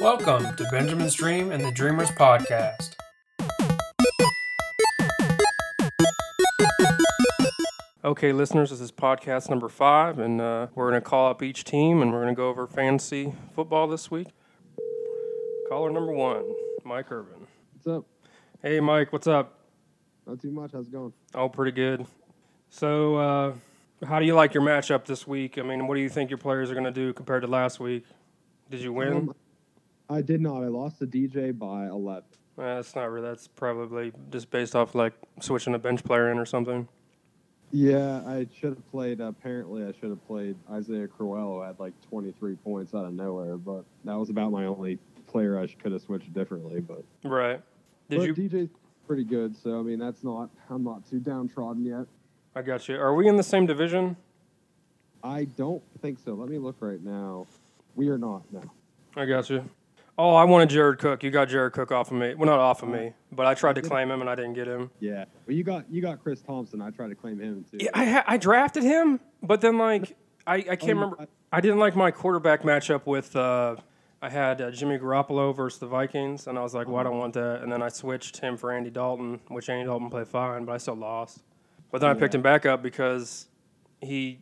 Welcome to Benjamin's Dream and the Dreamers podcast. Okay, listeners, this is podcast number five, and uh, we're going to call up each team and we're going to go over fantasy football this week. Caller number one, Mike Irvin. What's up? Hey, Mike, what's up? Not too much. How's it going? Oh, pretty good. So, uh, how do you like your matchup this week? I mean, what do you think your players are going to do compared to last week? Did you win? Um, I did not. I lost to DJ by 11. Uh, that's not really. That's probably just based off like switching a bench player in or something. Yeah, I should have played. Apparently, I should have played Isaiah Crowell, who had like 23 points out of nowhere, but that was about my only player I could have switched differently. But, Right. Did but you? DJ's pretty good, so I mean, that's not. I'm not too downtrodden yet. I got you. Are we in the same division? I don't think so. Let me look right now. We are not now. I got you. Oh, I wanted Jared Cook. You got Jared Cook off of me. Well, not off of me, but I tried to claim him and I didn't get him. Yeah, well, you got you got Chris Thompson. I tried to claim him too. Yeah, I ha- I drafted him, but then like I, I can't Oh, remember. I didn't like my quarterback matchup with. Uh, I had uh, Jimmy Garoppolo versus the Vikings, and I was like, well, I don't want that. And then I switched him for Andy Dalton, which Andy Dalton played fine, but I still lost. But then I picked him back up because he,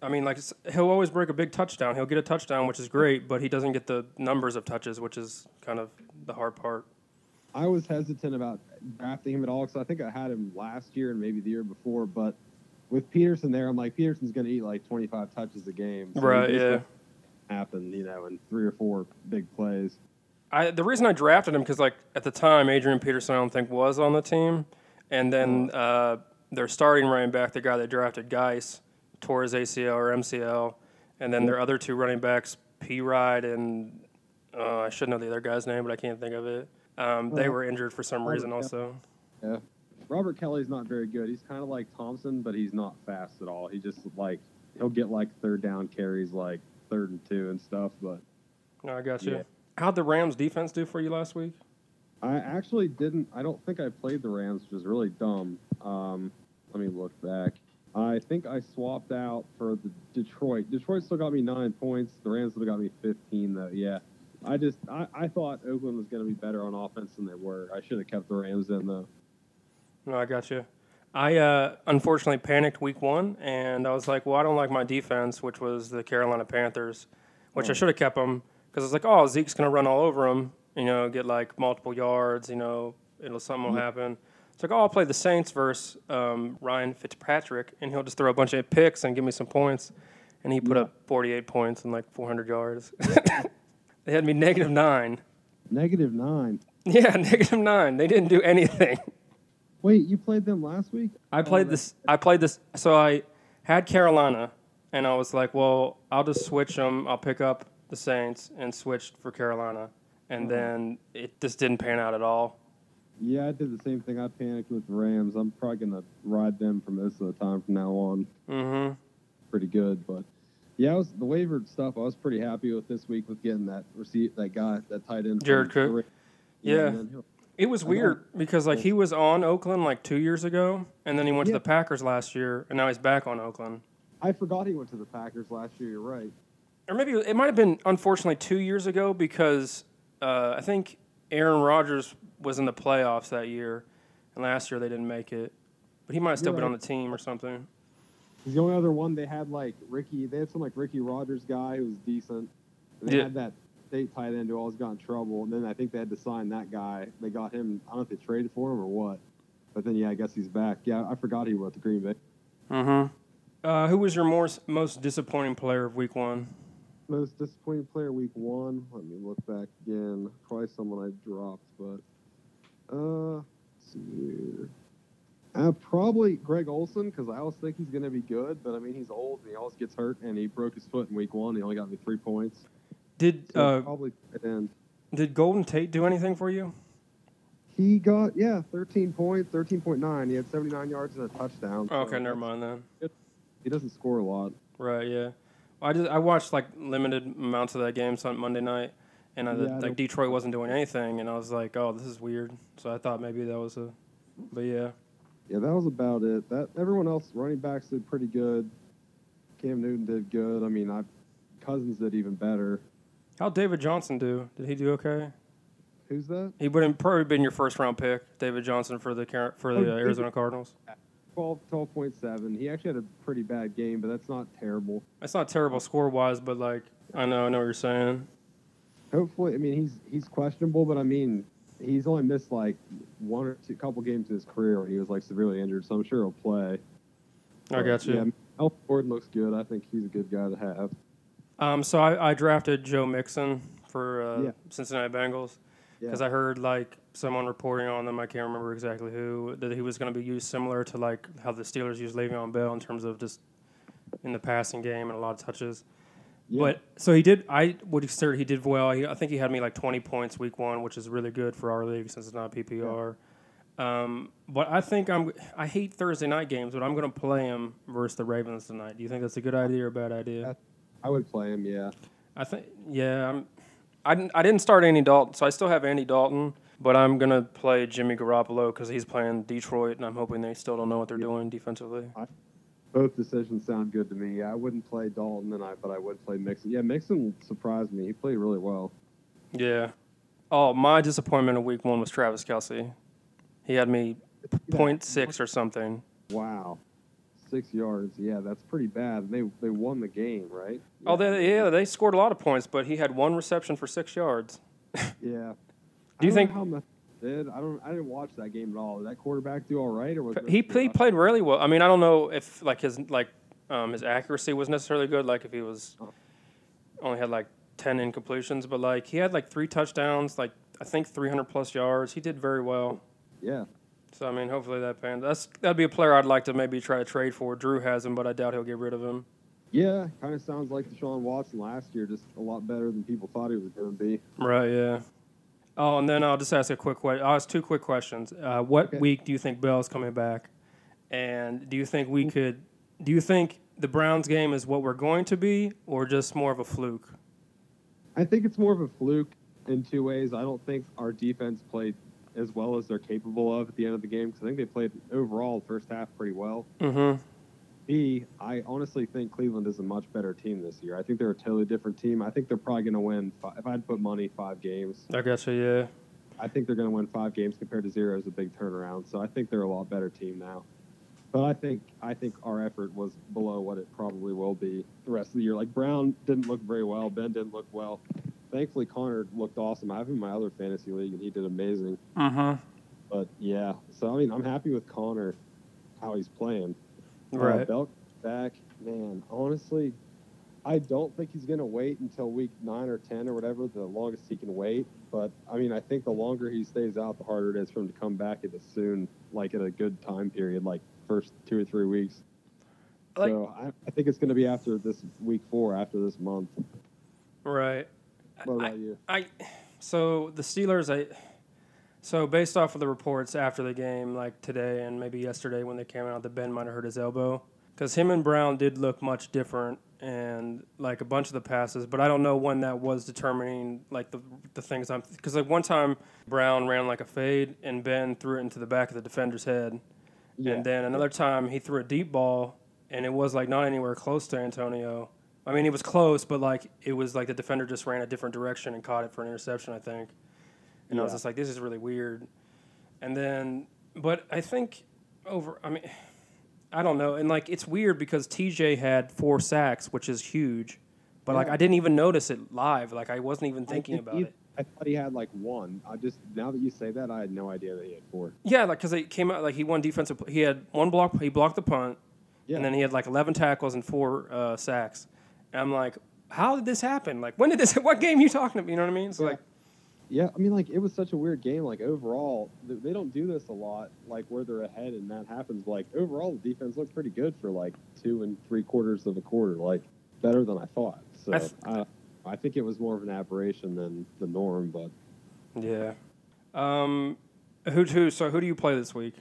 I mean, like he'll always break a big touchdown. He'll get a touchdown, which is great, but he doesn't get the numbers of touches, which is kind of the hard part. I was hesitant about drafting him at all because I think I had him last year and maybe the year before. But with Peterson there, I'm like Peterson's going to eat like 25 touches a game. So Right, yeah. Happen, you know, in three or four big plays. I the reason I drafted him because like at the time Adrian Peterson I don't think was on the team, and then uh, their starting running back, the guy they drafted, Guice, tore his ACL or MCL, and then their other two running backs, P. Ride and uh, I should know the other guy's name, but I can't think of it. Um, they were injured for some reason also. Yeah. Robert Kelley's not very good. He's kind of like Thompson, but he's not fast at all. He just like he'll get like third down carries, like third and two and stuff. But No, I got you. Yeah. How'd the Rams defense do for you last week? I actually didn't. I don't think I played the Rams, which is really dumb. Um, let me look back. I think I swapped out for the Detroit. Detroit still got me nine points. The Rams still got me 15, though. Yeah. I just I, I thought Oakland was going to be better on offense than they were. I should have kept the Rams in though. No, I got you. I uh, unfortunately panicked week one, and I was like, well, I don't like my defense, which was the Carolina Panthers, which I Oh. should have kept them because I was like, oh, Zeke's going to run all over them, you know, get like multiple yards, you know, it'll something will Yeah. happen. It's like, oh, I'll play the Saints versus um, Ryan Fitzpatrick, and he'll just throw a bunch of picks and give me some points. And he put Yeah. up 48 points and like 400 yards. they had me negative nine. Negative nine. Yeah, negative nine. They didn't do anything. Wait, you played them last week? I played Oh, this. I played this. So I had Carolina, and I was like, well, I'll just switch them. I'll pick up the Saints and switch for Carolina, and Oh. then it just didn't pan out at all. Yeah, I did the same thing. I panicked with the Rams. I'm probably going to ride them for most of the time from now on. Mm-hmm. pretty good. But yeah, I was the waiver stuff. I was pretty happy with this week with getting that receipt, that guy, that tight end, Jared Cook? Yeah. he'll- It was weird because like he was on Oakland like two years ago, and then he went to the Packers last year, and now he's back on Oakland. I forgot he went to the Packers last year. You're right. Or maybe it might have been unfortunately two years ago because uh, I think Aaron Rodgers was in the playoffs that year, and last year they didn't make it. But he might have still You're been right. on the team or something. the only other one they had like Ricky. They had some like Ricky Rogers guy who was decent. And they Yeah. had that state tight end who always got in trouble. And then I think they had to sign that guy. They got him. I don't know if they traded for him or what. But then yeah, I guess he's back. Yeah, I forgot he went the Green Bay. Mm-hmm. Uh, who was your more, most disappointing player of week one? Most disappointing player week one. Let me look back again. Probably someone I dropped, but uh, let's see here. Uh, probably Greg Olsen because I always think he's going to be good, but I mean he's old and he always gets hurt, and he broke his foot in week one. He only got me three points. Did So uh, probably at end. did Golden Tate do anything for you? He got yeah, thirteen points, thirteen point nine. He had seventy nine yards and a touchdown. so Okay, never mind then. He doesn't score a lot. Right, yeah. I just I watched like limited amounts of that game on Monday night, and I, Yeah, like Detroit wasn't doing anything, and I was like, oh, this is weird. So I thought maybe that was a, but yeah. Yeah, that was about it. That everyone else, running backs did pretty good. Cam Newton did good. I mean, I Cousins did even better. How'd David Johnson do? Did he do okay? Who's that? He would have probably been your first round pick, David Johnson for the Car- for the uh, Arizona Cardinals. 12, 12.7. He actually had a pretty bad game, but that's not terrible. It's not terrible score wise, but like I know I know what you're saying. Hopefully, I mean he's he's questionable, but I mean he's only missed like one or two couple games in his career when he was like severely injured, so I'm sure he'll play. I got you. Yeah, Elf Gordon looks good. I think he's a good guy to have. Um, so I, I drafted Joe Mixon for uh, Yeah. Cincinnati Bengals Yeah. because I heard like someone reporting on them. I can't remember exactly who that he was going to be used similar to like how the Steelers use Le'Veon Bell in terms of just in the passing game and a lot of touches. Yeah. But so he did. I would assert he did well. He, I think he had me like 20 points week one, which is really good for our league since it's not PPR. Um, but I think I'm. I hate Thursday night games, but I'm going to play him versus the Ravens tonight. Do you think that's a good idea or a bad idea? I would play him. Yeah. I think yeah. I'm, I didn't, I didn't start Andy Dalton, so I still have Andy Dalton, but I'm gonna play Jimmy Garoppolo because he's playing Detroit, and I'm hoping they still don't know what they're doing defensively. Both decisions sound good to me. I wouldn't play Dalton, and I but I would play Mixon. Yeah, Mixon surprised me. He played really well. Yeah. Oh, my disappointment of week one was Travis Kelce. He had me point six or something. Wow. Six yards. Yeah, that's pretty bad. They they won the game, right? Oh, they, yeah, they scored a lot of points, but he had one reception for six yards. Yeah. Do you think- how much did? I don't. I didn't watch that game at all. Did that quarterback do all right, or was He, he played really well. I mean, I don't know if like his like um, his accuracy was necessarily good. Like if he was Oh. only had like ten incompletions, but like he had like three touchdowns, like I think three hundred plus yards. He did very well. Yeah. So I mean, hopefully that pans. That's that'd be a player I'd like to maybe try to trade for. Drew has him, but I doubt he'll get rid of him. Yeah, kind of sounds like Deshaun Watson last year, just a lot better than people thought he was going to be. Right. Yeah. Oh, and then I'll just ask a quick question. I'll ask two quick questions. Uh, what Okay. week do you think Bell's coming back? And do you think we could? Do you think the Browns game is what we're going to be, or just more of a fluke? I think it's more of a fluke in two ways. I don't think our defense played as well as they're capable of at the end of the game because I think they played overall the first half pretty well. Mm-hmm. B, I honestly think Cleveland is a much better team this year. I think they're a totally different team. I think they're probably going to win. Five, if I'd put money, five games. I guess so. Yeah. I think they're going to win five games compared to zero is a big turnaround. So I think they're a lot better team now. But I think I think our effort was below what it probably will be the rest of the year. Like Brown didn't look very well. Ben didn't look well. Thankfully, Connor looked awesome. I have him in my other fantasy league, and he did amazing. Mm-hmm. But yeah, so I mean, I'm happy with Connor, how he's playing. Uh, Right. Belk back, man. Honestly, I don't think he's gonna wait until week nine or ten or whatever, the longest he can wait. But I mean, I think the longer he stays out, the harder it is for him to come back at a soon, like at a good time period, like first two or three weeks. Like- so I, I think it's gonna be after this week four, after this month. Right. What I- about you? I so the Steelers I so based off of the reports after the game like today and maybe yesterday when they came out that Ben might have hurt his elbow cuz him and Brown did look much different and like a bunch of the passes but I don't know when that was determining like the the things I'm cuz like one time Brown ran like a fade and Ben threw it into the back of the defender's head Yeah. and then another time he threw a deep ball and it was like not anywhere close to Antonio. I mean, it was close, but like it was like the defender just ran a different direction and caught it for an interception, I think. And I was just like, this is really weird. And then, but I think over, I mean, I don't know. And like it's weird because TJ had four sacks, which is huge. But like I didn't even notice it live. Like I wasn't even thinking I, about he- it. I thought he had like one. I just now that you say that, I had no idea that he had four. Yeah, like because it came out like he won defensive. He had one block. He blocked the punt. Yeah. and then he had like 11 tackles and four uh, sacks. And I'm like, how did this happen? Like, when did this? What game are you talking about? You know what I mean? So Yeah. like, Yeah, I mean, like it was such a weird game. Like overall, they don't do this a lot. Like where they're ahead and that happens. Like overall, the defense looked pretty good for like two and three quarters of a quarter. Like better than I thought. So I I, I, think it was more of an aberration than the norm. But yeah. Um, who who? So who do you play this week?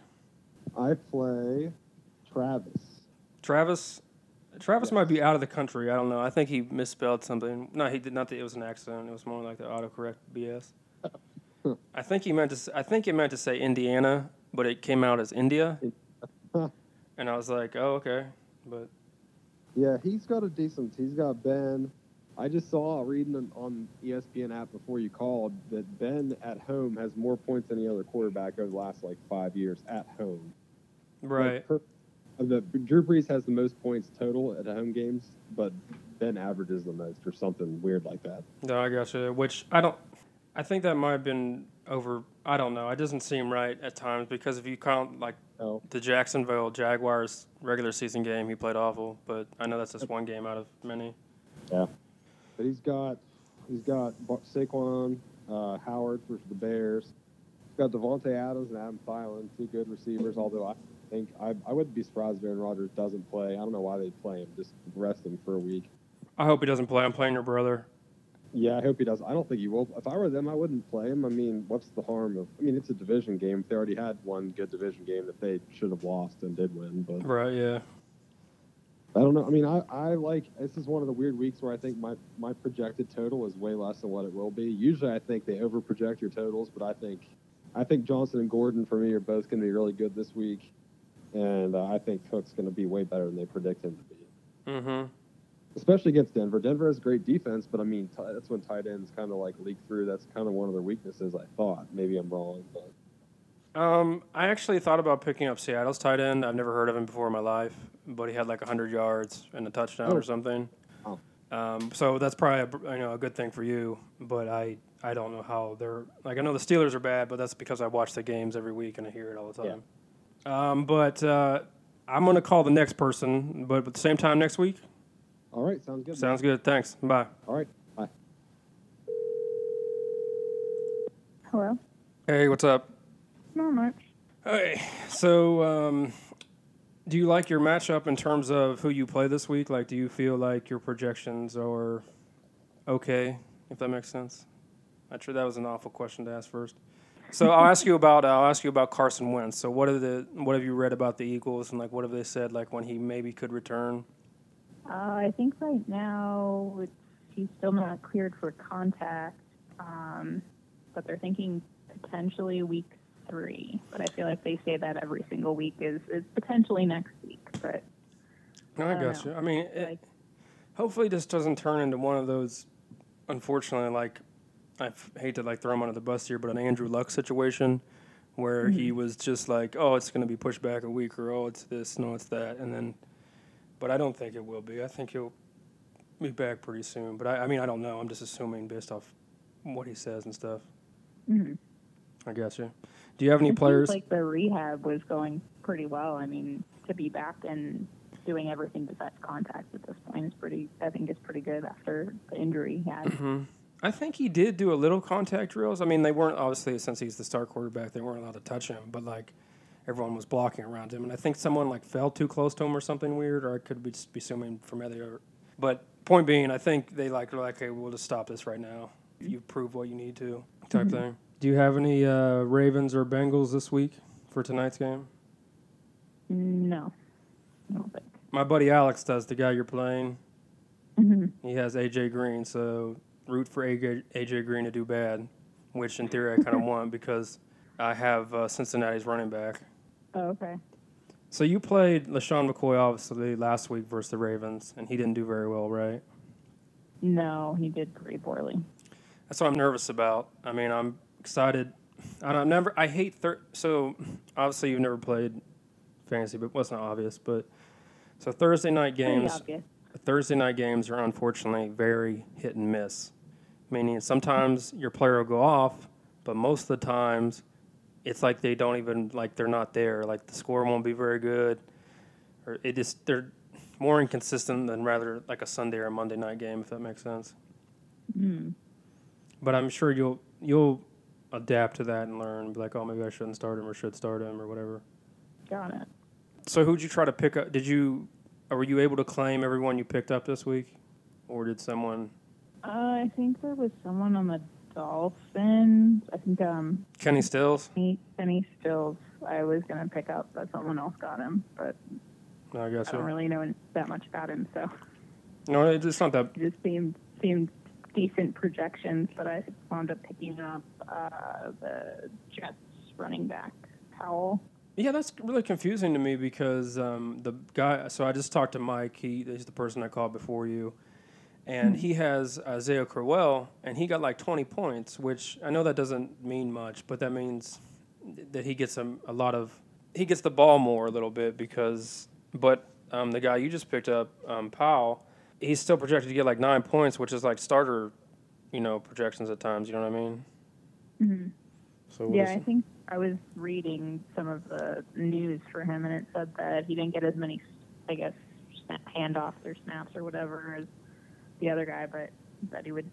I play Travis. Travis. Travis Yes. might be out of the country. I don't know. I think he misspelled something. No, he did not. That it was an accident. It was more like the autocorrect BS. I think he meant to. I think it meant to say Indiana, but it came out as India. and I was like, oh okay, but Yeah, he's got a decent. He's got Ben, I just saw reading on- ESPN app before you called that Ben at home has more points than any other quarterback over the last like five years at home. Right. Like, the Drew Brees has the most points total at home games, but Ben averages the most or something weird like that. No, I gotcha. Which I don't. I think that might have been over. I don't know. It doesn't seem right at times because if you count like Oh, the Jacksonville Jaguars regular season game, he played awful. But I know that's just one game out of many. Yeah, but he's got he's got Saquon uh, Howard for the Bears. He's got Davante Adams and Adam Thielen, two good receivers. Although I think I, I wouldn't be surprised if Aaron Rodgers doesn't play. I don't know why they'd play him. Just rest him for a week. I hope he doesn't play. I'm playing your brother. Yeah, I hope he does. I don't think he will. If I were them, I wouldn't play him. I mean, what's the harm of? I mean, it's a division game. They already had one good division game that they should have lost and did win. But Right. Yeah. I don't know. I mean, I, I like this is one of the weird weeks where I think my my projected total is way less than what it will be. Usually, I think they over project your totals, but I think I think Johnson and Gordon for me are both going to be really good this week, and uh, I think Cook's going to be way better than they predict him to be. Mm-hmm. especially against Denver. Denver has great defense, but I mean, t- that's when tight ends kind of like leak through. That's kind of one of their weaknesses. I thought. Maybe I'm wrong, but Um, I actually thought about picking up Seattle's tight end. I've never heard of him before in my life, but he had like 100 yards and a touchdown Oh. or something. Oh. Um, so that's probably a, you know a good thing for you, but I I don't know how they're like I know the Steelers are bad, but that's because I watch the games every week and I hear it all the time. Um, but uh, I'm gonna call the next person, but at the same time next week. all right, sounds good. Sounds good. Thanks. Bye. All right, bye. Hello? Hey, what's up? Not much. Hey, so um, do you like your matchup in terms of who you play this week? Like, do you feel like your projections are okay, if that makes sense? I'm sure that was an awful question to ask first. So I'll ask you about I'll ask you about Carson Wentz. So what are the what have you read about the Eagles and like what have they said like when he maybe could return? Uh, I think right now it's, he's still not cleared for contact, um, but they're thinking potentially week three. But I feel like they say that every single week is, is potentially next week. But I, I don't got you. know. I mean, it, like, hopefully this doesn't turn into one of those unfortunately like I hate to like throw him under the bus here but an andrew luck situation where he was just like oh it's going to be pushed back a week or oh it's this no it's that and then but i don't think it will be i think he'll be back pretty soon but i, I mean i don't know i'm just assuming based off what he says and stuff mhm. i got you do you have any it players like the rehab was going pretty well. I mean, to be back and doing everything besides contact at this point is pretty. I think is pretty good after the injury he had. hmm I think he did do a little contact drills. I mean, they weren't obviously since he's the star quarterback, they weren't allowed to touch him, but like everyone was blocking around him, and I think someone like fell too close to him or something weird, or I could be just be assuming from other. But point being, I think they like are like, okay, we'll just stop this right now. You prove what you need to, type thing. Do you have any uh, Ravens or Bengals this week for tonight's game? No, I don't think. My buddy Alex does. The guy you're playing, Mhm. he has AJ Green, so root for AJ, AJ Green to do bad, which in theory I kind of want because I have uh, Cincinnati's running back. Oh, okay. So you played LeSean McCoy obviously last week versus the Ravens, and he didn't do very well, right? No, he did pretty poorly. That's what I'm nervous about. I mean, I'm excited. I don't never. I hate thir- so obviously you've never played fantasy, but it wasn't obvious. But so Thursday night games. Thursday night games are unfortunately very hit and miss. Meaning sometimes your player will go off, but most of the times it's like they don't even like they're not there. Like the score won't be very good, or it just they're more inconsistent than rather like a Sunday or a Monday night game, if that makes sense. Mm. But I'm sure you'll you'll adapt to that and learn. Be like, oh, maybe I shouldn't start him or should start him or whatever. Got it. So who'd you try to pick up? Did you or were you able to claim everyone you picked up this week, or did someone? Uh, I think there was someone on the Dolphins. I think um Kenny Stills? Penny Stills. I was gonna pick up, but someone else got him. But No, I guess I don't really know that much about him, so No, it's not that. it just seemed seemed decent projections. But I wound up picking up uh, the Jets running back Powell. Yeah, that's really confusing to me because um, the guy. So I just talked to Mike. He he's the person I called before you, and he has Isaiah Crowell, and he got like 20 points, which I know that doesn't mean much, but that means that he gets a, a lot of he gets the ball more a little bit because. But um, the guy you just picked up, um, Powell, he's still projected to get like nine points, which is like starter, you know, projections at times. You know what I mean? Mhm. So what Yeah, is- I think I was reading some of the news for him, and it said that he didn't get as many, I guess, handoffs or snaps or whatever as the other guy, but that he would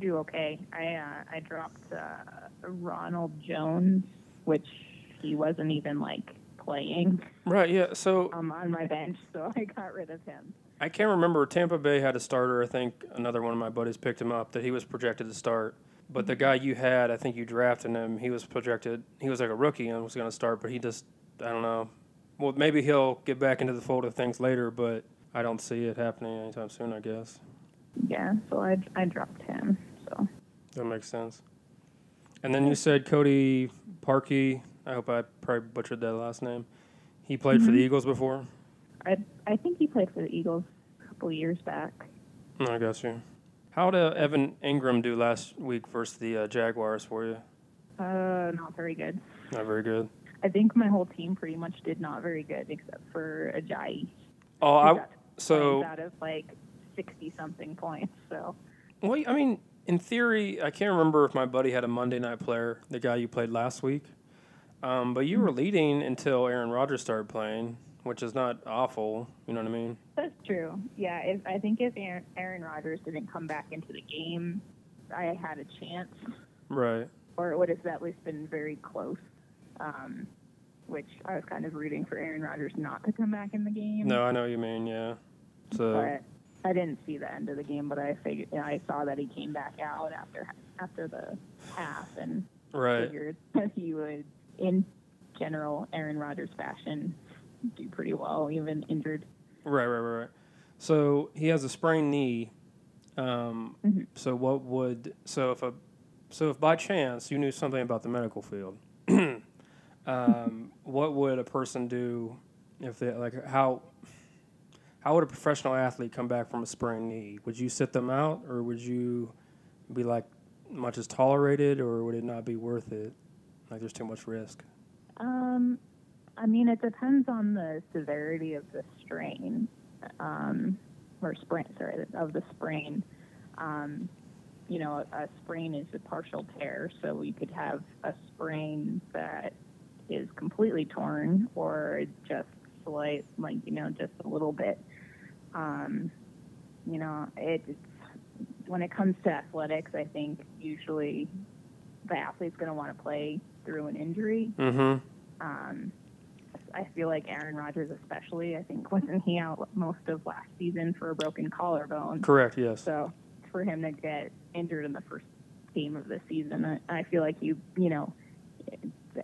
do okay. I uh, I dropped uh, Ronald Jones, which he wasn't even like playing right. Yeah. So um, on my bench, so I got rid of him. I can't remember. Tampa Bay had a starter. I think another one of my buddies picked him up that he was projected to start. But the guy you had, I think you drafted him. He was projected. He was like a rookie and was going to start, but he just, I don't know. Well, maybe he'll get back into the fold of things later, but I don't see it happening anytime soon. I guess Yeah, so I I dropped him. So that makes sense. And then you said Cody Parkey. I hope I probably butchered that last name. He played for the Eagles before. I I think he played for the Eagles a couple years back. I got you. How did Evan Engram do last week versus the uh, Jaguars for you? Uh, not very good. Not very good. I think my whole team pretty much did not very good except for Ajayi. Oh, I so out of like sixty something points. So well, I mean, in theory, I can't remember if my buddy had a Monday night player, the guy you played last week. Um, but you were leading until Aaron Rodgers started playing, which is not awful. You know what I mean? that's true. Yeah, if, I think if Aaron, Aaron Rodgers didn't come back into the game, I had a chance, Right. or it would have at least been very close. Um, which I was kind of rooting for Aaron Rodgers not to come back in the game. No, I know what you mean. Yeah. So but I didn't see the end of the game. But I figured I saw that he came back out after after the half and right. figured that he would, in general, Aaron Rodgers fashion, do pretty well, even injured. Right, right, right, right. So he has a sprained knee. Um, Mhm. So what would so if a so if by chance you knew something about the medical field, um, what would a person do if they like how how would a professional athlete come back from a sprained knee? Would you sit them out, or would you be like much as tolerated, or would it not be worth it? Like there's too much risk. Um, I mean, it depends on the severity of the strain, um, or sprain. Sorry, of the sprain. Um, you know, a, a sprain is a partial tear, so you could have a sprain that is completely torn, or just slight, like you know, just a little bit. Um, you know, it, it's when it comes to athletics, I think usually the athlete's going to want to play through an injury. Mm-hmm. Um, I feel like Aaron Rodgers, especially, I think wasn't he out most of last season for a broken collarbone? Correct. Yes. So for him to get injured in the first game of the season, I, I feel like you, you know,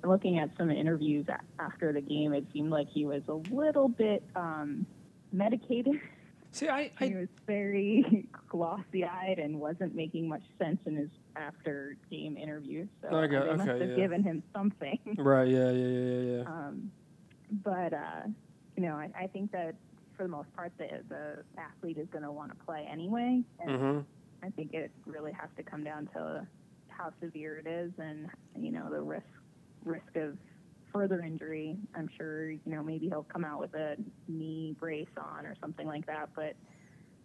looking at some interviews after the game, it seemed like he was a little bit um, medicated. See, I, he was very glossy-eyed and wasn't making much sense in his after-game interviews. So I got- they must have yeah. given him something. right. Yeah. Yeah. Yeah. Yeah. Yeah. Um, but uh, you know, I, I think that for the most part, the the athlete is going to want to play anyway, and Mm-hmm. I think it really has to come down to how severe it is, and you know, the risk risk of further injury. I'm sure you know maybe he'll come out with a knee brace on or something like that, but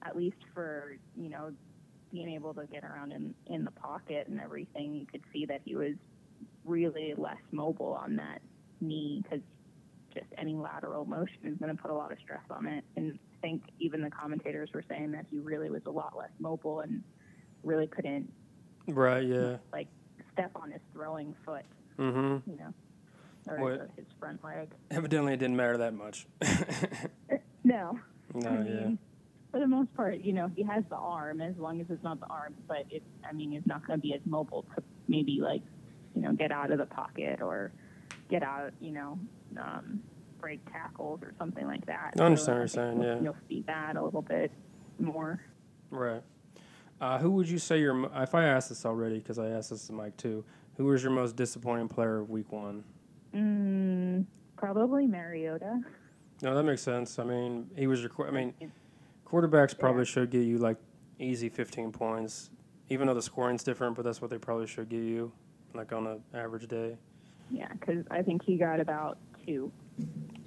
at least for you know being able to get around in in the pocket and everything, you could see that he was really less mobile on that knee because just any lateral motion is going to put a lot of stress on it. And I think even the commentators were saying that he really was a lot less mobile and really couldn't Right. Yeah. like step on his throwing foot, Mm-hmm. you know, or What- his, his front leg. Evidently, it didn't matter that much. No, no. I Yeah. mean, for the most part, you know, he has the arm as long as it's not the arm, but it, I mean, it's not going to be as mobile to maybe like, you know, get out of the pocket or get out, you know, um, break tackles or something like that. I understand what you're So I think saying, yeah. You'll see that a little bit more. Right. Uh, who would you say your? If I asked this already, because I asked this to Mike too. Who was your most disappointing player of Week One? Mm, probably Mariota. No, that makes sense. I mean, he was your. I mean, quarterbacks probably should get you like easy 15 points, even though the scoring's different. But that's what they probably should give you, like on an average day. Yeah, because I think he got about two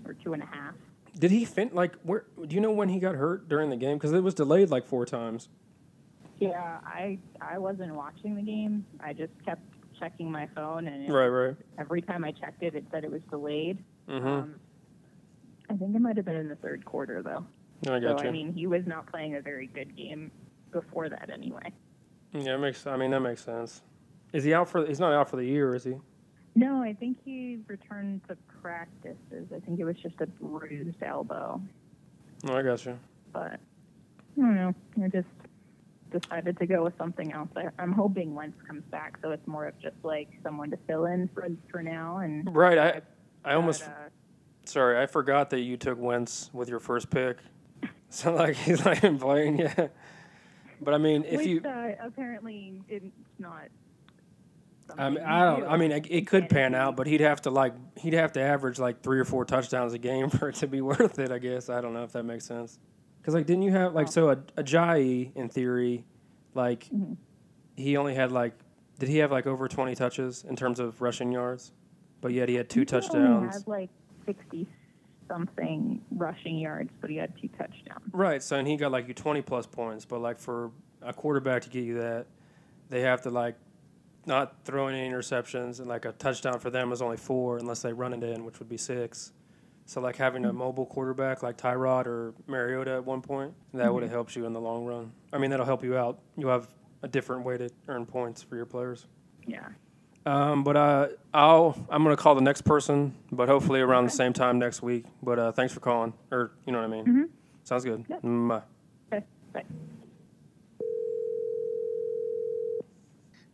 or two and a half. Did he fin like where? Do you know when he got hurt during the game? Because it was delayed like four times. Yeah, I I wasn't watching the game. I just kept checking my phone, and Right, right. every time I checked it, it said it was delayed. Mm-hmm. Um, I think it might have been in the third quarter, though. I got so you. I mean, he was not playing a very good game before that, anyway. yeah, it makes. I mean, that makes sense. Is he out for? He's not out for the year, is he? No, I think he returned to practices. I think it was just a bruised elbow, Oh, I got you. but I don't know. I just decided to go with something else. I, I'm hoping Wentz comes back, so it's more of just like someone to fill in for for now. And Right. I I almost. uh, Sorry, I forgot that you took Wentz with your first pick. So like he's not even playing yet. But I mean, if which, you, uh, apparently it's not. I mean, I don't. I mean, it, it could pan out, but he'd have to like he'd have to average like three or four touchdowns a game for it to be worth it. I guess I don't know if that makes sense. Because like, didn't you have like so a Ajayi in theory, like Mhm. he only had like did he have like over twenty touches in terms of rushing yards? But yet he had two He only touchdowns. had like sixty something rushing yards, but he had two touchdowns. Right. So and he got like you twenty plus points, but like for a quarterback to get you that, they have to like not throw any interceptions and like a touchdown for them is only four unless they run it in, which would be six. So like having a mobile quarterback like Tyrod or Mariota at one point, that would have helped you in the long run. I mean that'll help you out. You'll have a different way to earn points for your players. Yeah. Um, but uh, I'll I'm gonna call the next person, but hopefully around the same time next week. But uh, thanks for calling, or you know what I mean. Mhm. Sounds good. Yep. Mm, Bye. Okay. Bye.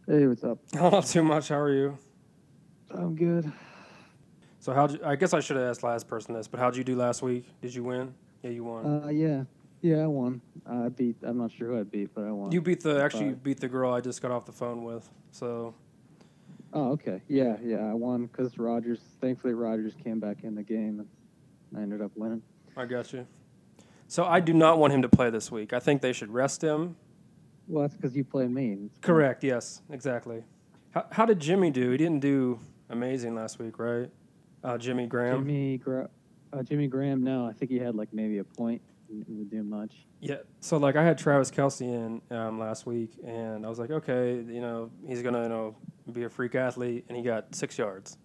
Hey, what's up? Not too much. How are you? I'm good. So how? I guess I should have asked last person this, but how'd you do last week? Did you win? Yeah, you won. Uh, yeah, yeah, I won. I beat. I'm not sure who I beat, but I won. you beat the actually you beat the girl I just got off the phone with. So Oh, okay. Yeah, yeah, I won because Rodgers. Thankfully, Rodgers came back in the game, and I ended up winning. I got you. So I do not want him to play this week. I think they should rest him. Well, that's because you play me. Correct. Yes. Exactly. How, how did Jimmy do? He didn't do amazing last week, right? Uh, Jimmy Graham. Jimmy, Gra- uh, Jimmy Graham. No, I think he had like maybe a point. Didn't really do much. Yeah. So like I had Travis Kelce in um, last week, and I was like, okay, you know, he's gonna you know be a freak athlete, and he got six yards,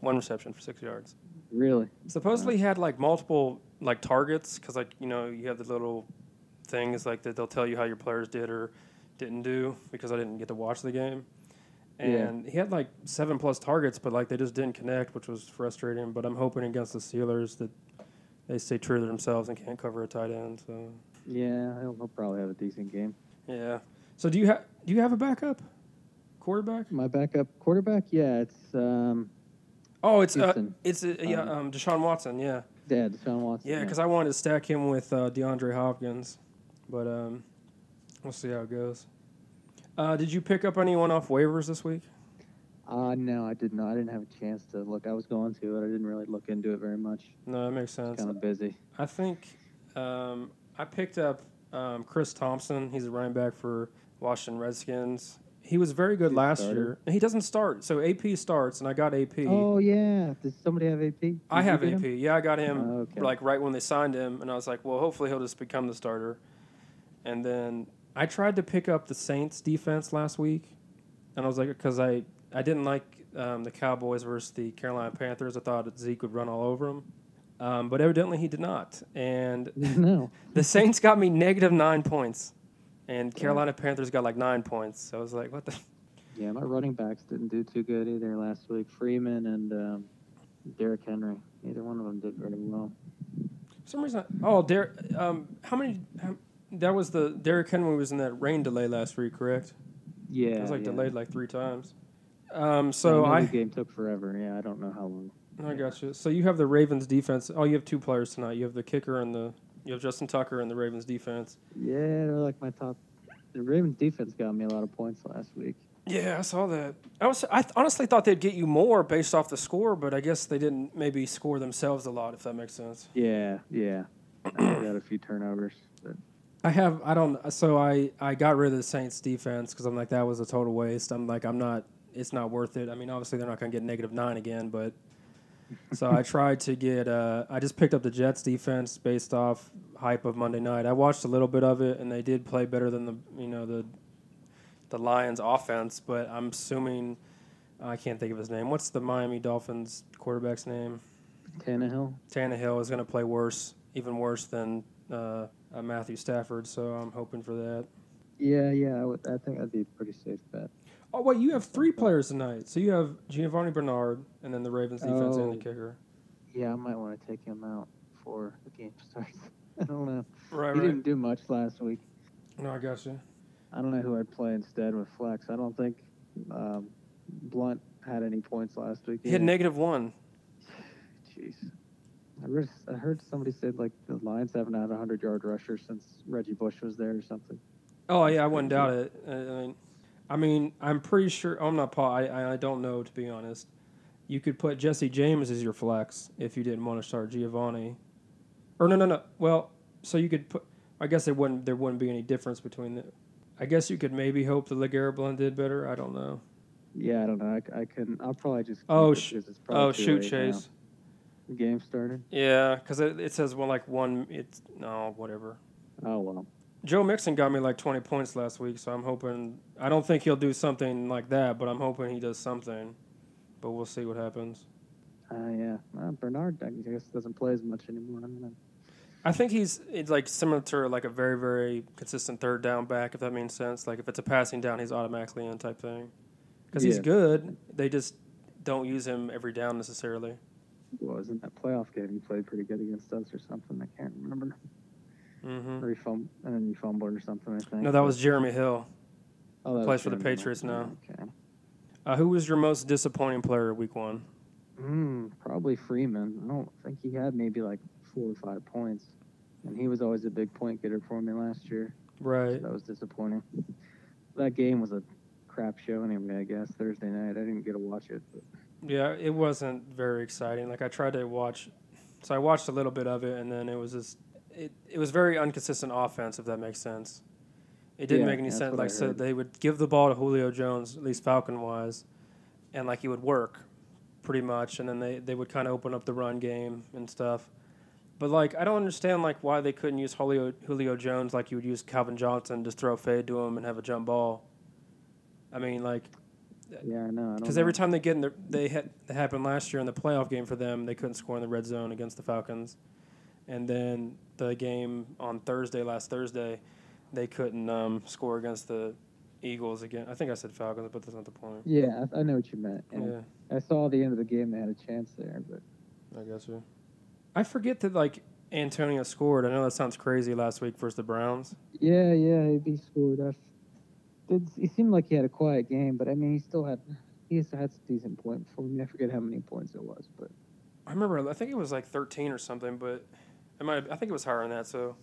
one reception for six yards. Really? Supposedly he had like multiple like targets because like you know you have the little things like that they'll tell you how your players did or didn't do because I didn't get to watch the game. Yeah. And he had like seven plus targets, but like they just didn't connect, which was frustrating. But I'm hoping against the Steelers that they stay true to themselves and can't cover a tight end. So Yeah, he'll, probably have a decent game. yeah. So do you have do you have a backup quarterback? My backup quarterback. Yeah, it's um, Oh, it's uh, it's uh, yeah, Um, um, Deshaun Watson. Yeah. yeah, Deshaun Watson. Yeah, because I wanted to stack him with uh, DeAndre Hopkins, but um, we'll see how it goes. Uh, did you pick up anyone off waivers this week? Uh, no, I did not. I didn't have a chance to look. I was going to, but I didn't really look into it very much. No, that makes sense. Kind of busy. I think um, I picked up um, Chris Thompson. He's a running back for Washington Redskins. He was very good He last started? year. He doesn't start, so AP starts, and I got AP. Oh yeah. Does somebody have AP? Did I have AP. him? Yeah, I got him Oh, okay. like right when they signed him, and I was like, well, hopefully he'll just become the starter. And then I tried to pick up the Saints defense last week, and I was like, because I I didn't like um, the Cowboys versus the Carolina Panthers. I thought Zeke would run all over them, um, but evidently he did not. And no. the Saints got me negative nine points, and Carolina Panthers got like nine points. So I was like, what the. Yeah, my running backs didn't do too good either last week. Freeman and um, Derrick Henry. Neither one of them did very well. For some reason, oh, Der- um, how many? How, that was the Derrick Henry was in that rain delay last week, correct? Yeah. it was like yeah. delayed like three times. Um, so know I, the game took forever. Yeah, I don't know how long. I got you. So you have the Ravens defense. Oh, you have two players tonight. You have the kicker and the you have Justin Tucker and the Ravens defense. Yeah, they're like my top. The Ravens defense got me a lot of points last week. Yeah, I saw that. I was I th- honestly thought they'd get you more based off the score, but I guess they didn't maybe score themselves a lot, if that makes sense. Yeah, yeah. I got a few turnovers. But I have I don't so I I got rid of the Saints defense because I'm like that was a total waste. I'm like I'm not it's not worth it. I mean obviously they're not going to get negative nine again, but so I tried to get uh, I just picked up the Jets defense based off hype of Monday night. I watched a little bit of it and they did play better than the you know the the Lions offense, but I'm assuming I can't think of his name. What's the Miami Dolphins quarterback's name? Tannehill. Tannehill is going to play worse, even worse than uh, uh, Matthew Stafford. So I'm hoping for that. Yeah, yeah. I, would, I think that'd be a pretty safe bet. Oh wait, you have three players tonight. So you have Giovani Bernard, and then the Ravens defense and the Oh. kicker. Yeah, I might want to take him out before the game starts. I don't know. Right, he didn't do much last week. No, I got you. I don't know who I'd play instead with flex. I don't think um, Blunt had any points last week. He had negative one. Jeez. I heard, I heard somebody said like the Lions haven't had a hundred yard rusher since Reggie Bush was there or something. Oh yeah, I wouldn't doubt it. I I mean, I mean, I'm pretty sure. I'm not Paul. I, I I don't know to be honest. You could put Jesse James as your flex if you didn't want to start Giovani. Or no, no, no. Well, so you could put. I guess there wouldn't there wouldn't be any difference between the. I guess you could maybe hope the LeGarrette Blunt did better. I don't know. Yeah, I don't know. I, I couldn't. I'll probably just. Oh, it sh- because it's oh, probably Oh shoot, Chase. Now. Game started. Yeah, because it, it says well like one. It's no whatever. Oh well. Joe Mixon got me like 20 points last week, so I'm hoping. I don't think he'll do something like that, but I'm hoping he does something. But we'll see what happens. Uh, yeah. Uh, Bernard, I guess, doesn't play as much anymore. I don't know. I think he's it's like similar to like a very very consistent third down back, if that makes sense. Like if it's a passing down, he's automatically in type thing. Because he's Yeah. good, they just don't use him every down necessarily. Was in that playoff game? He played pretty good against us or something. I can't remember. hmm Or he fumbled, and then he fumbled or something. I think. No, that was Jeremy Hill. Oh, plays for the Hill. Patriots now. Okay. Uh, who was your most disappointing player week one? Mm, probably Freeman. I don't think he had maybe like four or five points, and he was always a big point getter for me last year. Right. That was disappointing. That game was a crap show anyway. I guess Thursday night. I didn't get to watch it. But Yeah, it wasn't very exciting. Like I tried to watch, so I watched a little bit of it, and then it was just it. It was very inconsistent offense, if that makes sense. It didn't Yeah, make any sense. Like so, they would give the ball to Julio Jones, at least Falcon wise, and like he would work, pretty much, and then they they would kind of open up the run game and stuff. But like I don't understand like why they couldn't use Julio Julio Jones like you would use Calvin Johnson, just throw a fade to him and have a jump ball. I mean like yeah, I know. Because every time they get in the, they had that happened last year in the playoff game for them, they couldn't score in the red zone against the Falcons, and then the game on Thursday, last Thursday, they couldn't um, score against the Eagles again. I think I said Falcons, but that's not the point. Yeah, I, I know what you meant. And Yeah, I saw the end of the game. They had a chance there, but I guess so. I forget that like Antonio scored. I know that sounds crazy last week versus the Browns. yeah, yeah, he scored. I, it, he seemed like he had a quiet game, but I mean, he still had he had some decent point for me. I forget how many points it was, but I remember. I think it was like 13 or something, but it might. I think it was higher than that. So,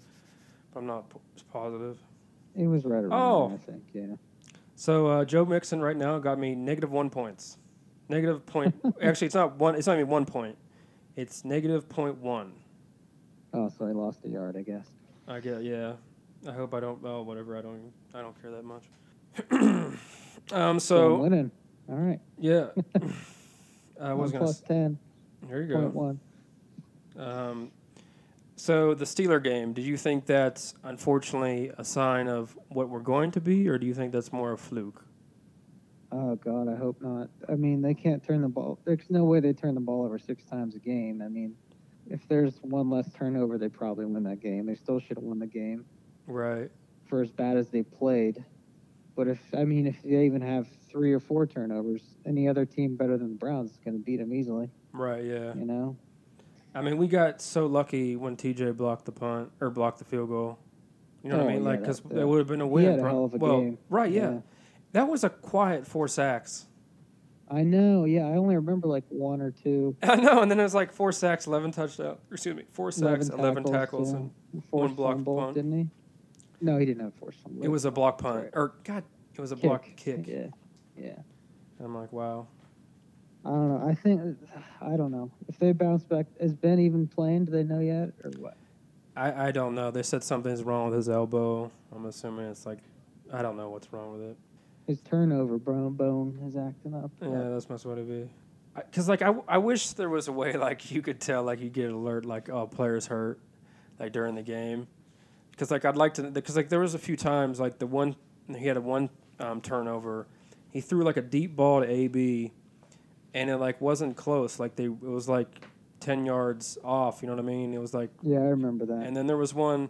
but I'm not positive. it was right around. Oh. there, I think. Yeah. So uh, Joe Mixon right now got me negative one points. Negative point. actually, it's not one. It's not even one point. It's negative point one. Oh, so I lost a yard, I guess. I get. Yeah. I hope I don't. Oh, whatever. I don't. I don't care that much. um. So I'm So winning. All right. yeah. I was gonna. plus ten There you go. one. Um. So the Steeler game. Do you think that's unfortunately a sign of what we're going to be, or do you think that's more a fluke? Oh God, I hope not. I mean, they can't turn the ball. There's no way they turn the ball over six times a game. I mean, if there's one less turnover, they probably win that game. They still should have won the game Right. for as bad as they played. But if I mean, if they even have three or four turnovers, any other team better than the Browns is going to beat them easily. Right. Yeah. You know? I mean, we got so lucky when TJ blocked the punt or blocked the field goal. You know what Oh, I mean? yeah, Like, because that would have been a he win. had a hell of a well, game. right? Yeah. Yeah. that was a quiet four sacks. I know. Yeah, I only remember like one or two. I know, and then it was like four sacks, eleven touchdowns. Excuse me, four sacks, eleven, tackles, yeah. and Forced blocked fumble, punt. didn't he? No, he didn't have forced fumble. it was a block punt. right. Or God, it was a Kick. block kick. Yeah, yeah. I'm like, wow. I don't know. I think I don't know if they bounce back. Is Ben even playing? Do they know yet or what? I, I don't know. They said something's wrong with his elbow. I'm assuming it's like, I don't know what's wrong with it. His turnover bone bone is acting up. Yeah, that's must what it be. Because like I, I wish there was a way like you could tell like you get an alert like oh players hurt, like during the game. Because like I'd like to because like there was a few times like the one he had a one um, turnover, he threw like a deep ball to AB, and it like wasn't close. Like they it was like ten yards off. You know what I mean? It was like Yeah, I remember that. and then there was one,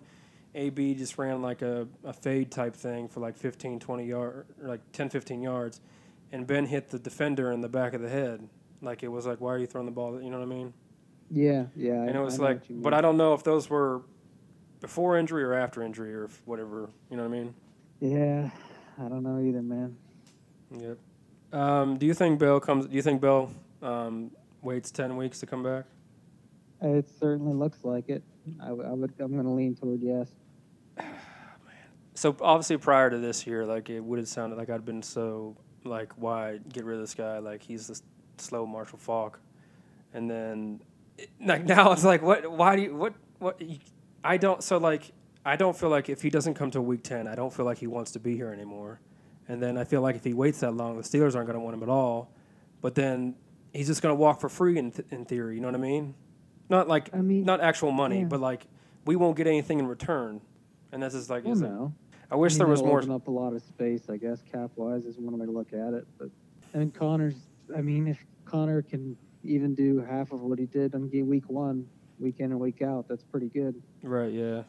AB just ran like a, a fade type thing for like 15, 20 yards, like 10, 15 yards. And Ben hit the defender in the back of the head. Like it was like, why are you throwing the ball? You know what I mean? yeah, yeah. And it was like, but. I don't know if those were before injury or after injury or whatever. You know what I mean? Yeah, I don't know either, man. Yep. Um, do you think Bell comes? Do you think Bell um, waits ten weeks to come back? It certainly looks like it. I, w- I would. I'm going to lean toward yes. So obviously, prior to this year, like it would have sounded like I'd been so like, why get rid of this guy? Like he's this slow Marshall Faulk, and then it- like now it's like, what? Why do you what what? You, I don't. So like, I don't feel like if he doesn't come to week ten, I don't feel like he wants to be here anymore. And then I feel like if he waits that long, the Steelers aren't going to want him at all. But then he's just going to walk for free in th- in theory. You know what I mean? Not like I mean, not actual money, yeah. but like we won't get anything in return. And this is like, well, no. I wish I mean, there was more. Open up a lot of space, I guess. Cap wise is one way to look at it. But mean, Conner's. I mean, if Conner can even do half of what he did on week one, week in and week out, that's pretty good. Right, yeah.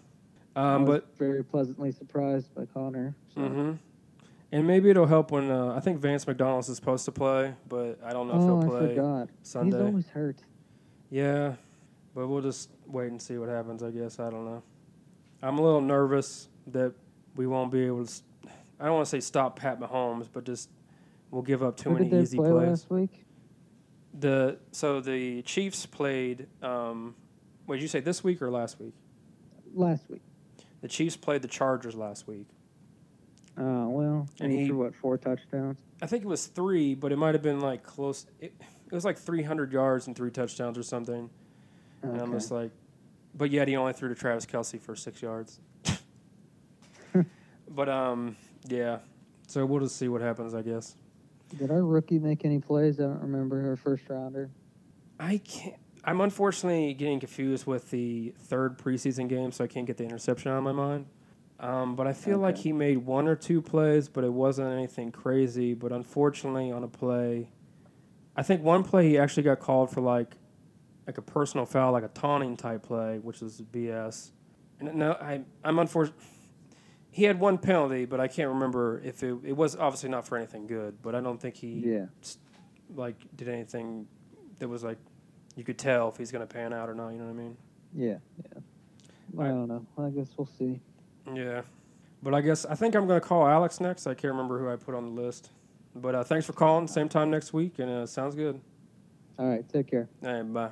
I Um, but very pleasantly surprised by Conner. So. hmm and maybe it'll help when uh, I think Vance McDonald's is supposed to play, but I don't know if Oh, he'll I play forgot. Sunday. He's always hurt. Yeah, but we'll just wait and see what happens. I guess I don't know. I'm a little nervous that we won't be able to. I don't want to say stop Pat Mahomes, but just we'll give up too Who many easy play plays. last week? The so the Chiefs played. Um, what did you say this week or last week? Last week. The Chiefs played the Chargers last week. Oh well, And he he- threw what four touchdowns? I think it was three, but it might have been like close. It, it was like 300 yards and three touchdowns or something. Okay. And I'm just like, but yet he only threw to Travis Kelce for six yards. but um, yeah. So we'll just see what happens, I guess. Did our rookie make any plays? I don't remember our first rounder. I can't. I'm unfortunately getting confused with the third preseason game, so I can't get the interception out of my mind. Um, but I feel like he made one or two plays, but it wasn't anything crazy. But unfortunately, on a play, I think one play he actually got called for like, like a personal foul, like a taunting type play, which is BS. And no, I I'm unfortunate. He had one penalty, but I can't remember if it it was obviously not for anything good. But I don't think he Yeah. like did anything that was like you could tell if he's going to pan out or not. You know what I mean? Yeah. Yeah. I I- don't know. I guess we'll see. Yeah. But I guess I think I'm going to call Alex next. I can't remember who I put on the list. But uh, thanks for calling. Same time next week, and uh, sounds good. All right. Take care. All right, bye.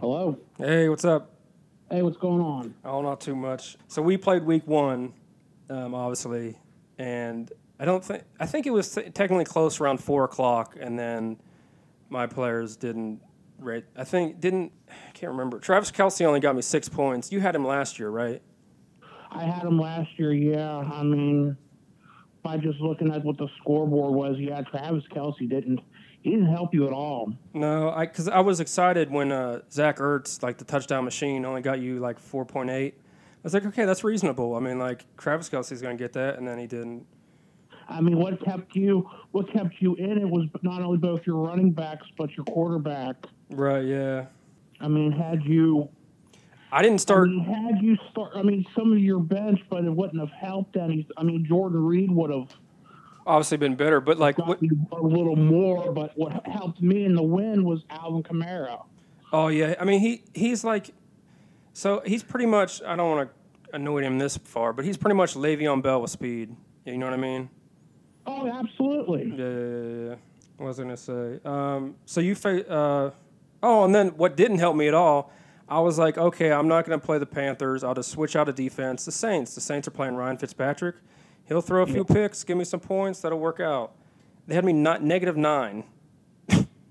Hello. Hey, what's up? Hey, what's going on? Oh, not too much. So we played week one, um, obviously, and I don't think I think it was t- technically close around four o'clock, and then my players didn't rate. I think didn't. I can't remember. Travis Kelce only got me six points. You had him last year, right? I had him last year. Yeah, I mean, by just looking at what the scoreboard was, yeah, Travis Kelce didn't. He didn't help you at all. No, I because I was excited when uh, Zach Ertz, like the touchdown machine, only got you like four point eight. I was like, okay, that's reasonable. I mean, like Travis Kelce's gonna get that, and then he didn't. I mean, what kept you? What kept you in it was not only both your running backs but your quarterback. Right? Yeah. I mean, had you I didn't I start. mean, had you start, I mean, some of your bench, but it wouldn't have helped any. I mean, Jordan Reed would have Obviously, been better, but like, what, a little more. But what helped me in the win was Alvin Kamara. oh yeah. I mean, he he's like, so he's pretty much. I don't want to annoy him this far, but he's pretty much Le'Veon Bell with speed. You know what I mean? Oh, absolutely. Yeah, yeah, yeah, yeah. What was I gonna say? Um, so you fa- uh, oh, and then what didn't help me at all? I was like, okay, I'm not gonna play the Panthers. I'll just switch out of defense. The Saints. The Saints are playing Ryan Fitzpatrick. He'll throw a few picks, give me some points. That'll work out. They had me not negative nine.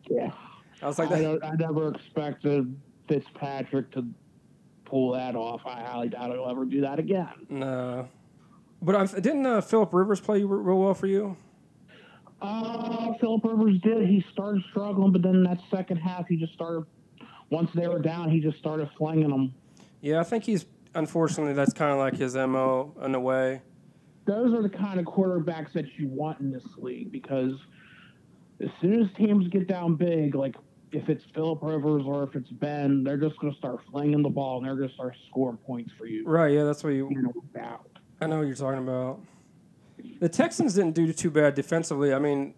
Yeah. I was like, I, I never expected Fitzpatrick to pull that off. I highly doubt he'll ever do that again. no. But I, didn't uh, Philip Rivers play real well for you? Uh, Philip Rivers did. He started struggling, but then in that second half, he just started. Once they were down, he just started flinging them. Yeah, I think he's unfortunately that's kind of like his mo in a way. Those are the kind of quarterbacks that you want in this league because as soon as teams get down big, like if it's Philip Rivers or if it's Ben, they're just going to start flinging the ball and they're going to start scoring points for you. Right? Yeah, that's what you. You know, out. I know what you're talking about. The Texans didn't do too bad defensively. I mean,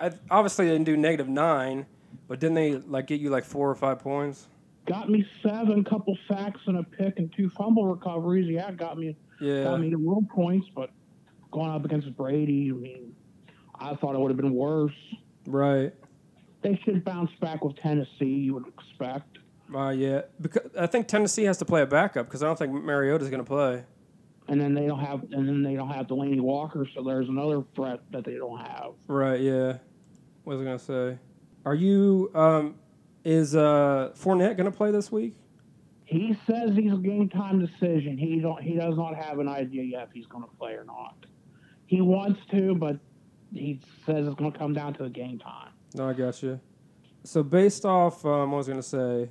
I, obviously they didn't do negative nine, but didn't they like get you like four or five points? Got me seven, couple sacks and a pick and two fumble recoveries. Yeah, got me Yeah. got me the little points, but going up against Brady, I mean, I thought it would have been worse. Right. They should bounce back with Tennessee. You would expect. Uh, yeah. Because I think Tennessee has to play a backup because I don't think Mariota's going to play. And then they don't have, and then they don't have Delanie Walker, so there's another threat that they don't have. Right. Yeah. What was I going to say? Are you? Um, is uh, Fournette going to play this week? He says he's a game time decision. He don't, he does not have an idea yet if he's going to play or not. He wants to, but he says it's going to come down to the game time. No, I got you. So based off, um, what I was going to say,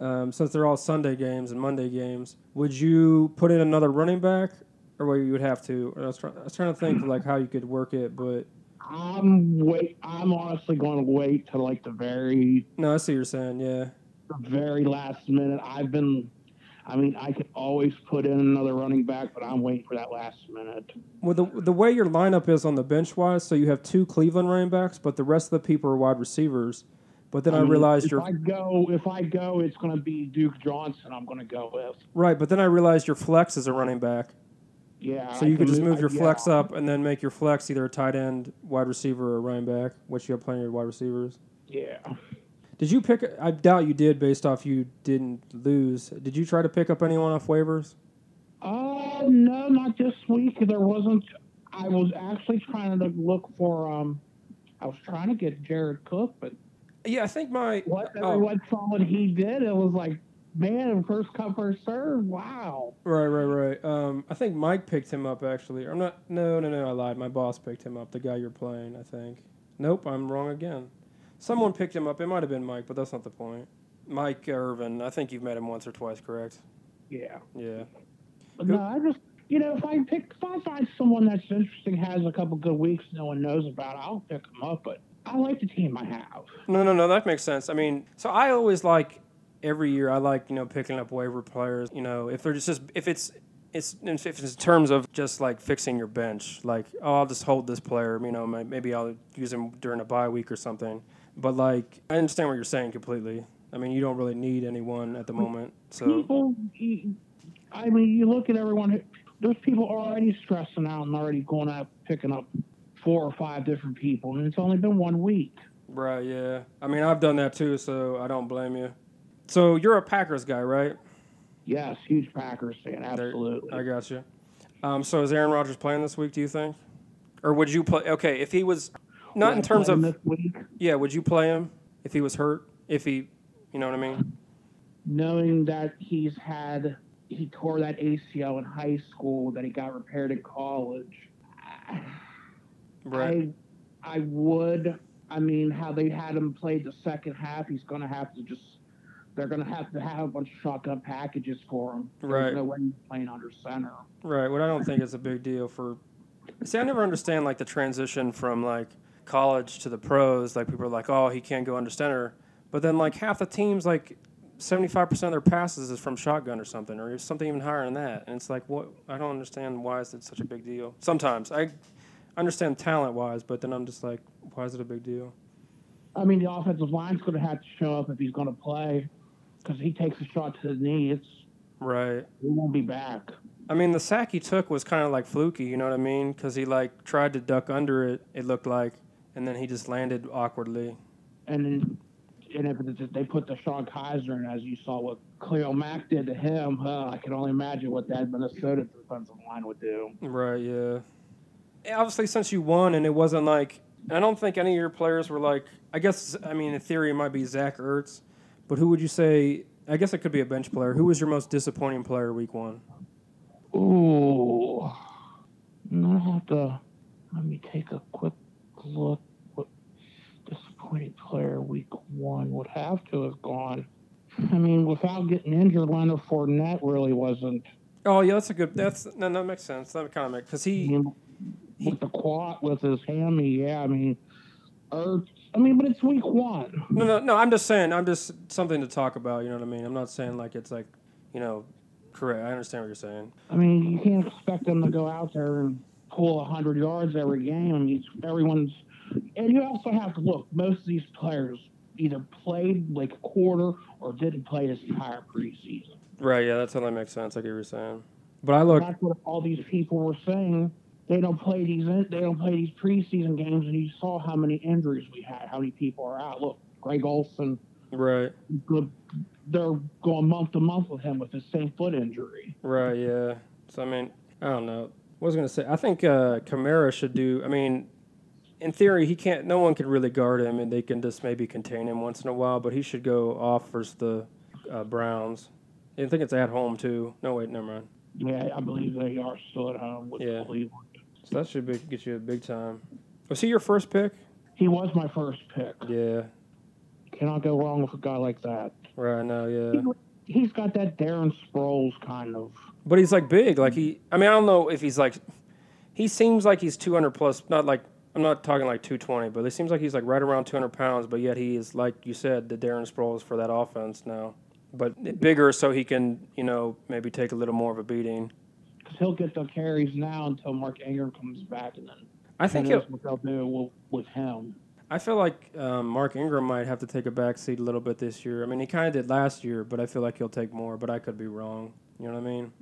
um, since they're all Sunday games and Monday games, would you put in another running back, or what you would have to? I was, try- I was trying to think like how you could work it, but I'm wait. I'm honestly going to wait till like the very no, I see what you're saying. Yeah. the very last minute. I've been, I mean, I could always put in another running back, but I'm waiting for that last minute. Well, the the way your lineup is on the bench wise, so you have two Cleveland running backs, but the rest of the people are wide receivers. But then I, mean, realized if your I go, if I go, it's going to be Duke Johnson. I'm going to go with. right, but then I realized your flex is a running back, Yeah. so I you could can just move your yeah. flex up and then make your flex either a tight end, wide receiver, or running back, which you have plenty of wide receivers. Yeah. Did you pick? I doubt you did, based off you didn't lose. Did you try to pick up anyone off waivers? Uh, no, not this week. There wasn't. I was actually trying to look for. Um, I was trying to get Jared Cook, but Yeah, I think my what oh, everyone saw what he did, it was like, man, first come first serve. Wow. right, right, right. Um, I think Mike picked him up actually. I'm not. No, no, no. I lied. My boss picked him up. The guy you're playing, I think. Nope, I'm wrong again. Someone picked him up. It might have been Mike, but that's not the point. Mike Irvin. I think you've met him once or twice, correct? Yeah. Yeah. But no, I just you know if I pick if I find someone that's interesting has a couple good weeks no one knows about, I'll pick them up. But I like the team I have. No, no, no. That makes sense. I mean, so I always like every year. I like you know picking up waiver players. You know, if they're just, just if it's it's if it's in terms of just like fixing your bench, like oh I'll just hold this player. You know, maybe I'll use him during a bye week or something. But like I understand what you're saying completely. I mean, you don't really need anyone at the moment. So People, I mean, you look at everyone. There's people already stressing out and already going out picking up four or five different people, and it's only been one week. right, yeah. I mean, I've done that too, so I don't blame you. So you're a Packers guy, right? Yes, huge Packers fan, absolutely. I got you. Um, so is Aaron Rodgers playing this week? Do you think, or would you play? Okay, if he was not in Would I terms of this week, yeah, would you play him if he was hurt? If he, you know what I mean? knowing that he's had he tore that ACL in high school, that he got repaired in college. Right. I, I would. I mean, how they had him play the second half, he's going to have to just. They're going to have to have a bunch of shotgun packages for him. There's Right. no way he's playing under center. Right. What I don't think is a big deal for. See, I never understand like the transition from like college to the pros. Like people are like, oh, he can't go under center, but then like half the teams like. 75% of their passes is from shotgun or something, or something even higher than that. And it's like, what? I don't understand why is it such a big deal. Sometimes I understand talent wise, but then I'm just like, why is it a big deal? I mean, the offensive line's going to have to show up if he's going to play, because he takes a shot to the knee. It's Right. he won't be back. I mean, the sack he took was kind of like fluky, you know what I mean? Because he like tried to duck under it, it looked like, and then he just landed awkwardly. And then, and if they put DeShone Kizer in, as you saw what Khalil Mack did to him, huh, I can only imagine what that Minnesota defensive line would do. Right, yeah. Obviously, since you won and it wasn't like I don't think any of your players were like. I guess I mean in theory it might be Zach Ertz, but who would you say? I guess it could be a bench player. Who was your most disappointing player week one? Ooh. I'll have to let me take a quick look. What disappointing player week one would have to have gone. I mean, without getting injured, Leonard Fournette really wasn't. Oh yeah, that's a good. That's no, that makes sense. That kind of makes because I he. With the quad, with his hammy, yeah. I mean, Ertz. I mean, but it's week one. No, no, no. I'm just saying. I'm just something to talk about. You know what I mean? I'm not saying like it's like, you know, correct. I understand what you're saying. I mean, you can't expect them to go out there and pull hundred yards every game. I mean, everyone's, and you also have to look. Most of these players either played like a quarter or didn't play this entire preseason. Right. Yeah, that totally makes sense. I get what you're saying. But I look. That's what all these people were saying. They don't play these. They don't play these preseason games, and you saw how many injuries we had. How many people are out? Look, Greg Olsen. Right. Good. They're going month to month with him with his same foot injury. Right. Yeah. So I mean, I don't know. What was gonna say? I think uh, Kamara should do. I mean, in theory, he can't. No one can really guard him, and they can just maybe contain him once in a while. But he should go off versus the uh, Browns. I think it's at home too. No, wait, never mind. Yeah, I believe they are still at home with Yeah. Cleveland. So that should be, get you a big time. Was he your first pick? He was my first pick. Yeah. Cannot go wrong with a guy like that. Right. now, yeah. He's got that Darren Sproles kind of. But he's like big. Like he. I mean, I don't know if he's like. He seems like he's 200 plus. Not like I'm not talking like 220, but it seems like he's like right around 200 pounds. But yet he is like you said, the Darren Sproles for that offense now. But bigger, so he can you know maybe take a little more of a beating. Because he'll get the carries now until Mark Ingram comes back, and then I think he'll, what they'll do with, with him. I feel like um, Mark Ingram might have to take a back seat a little bit this year. I mean, he kind of did last year, but I feel like he'll take more. But I could be wrong. You know what I mean?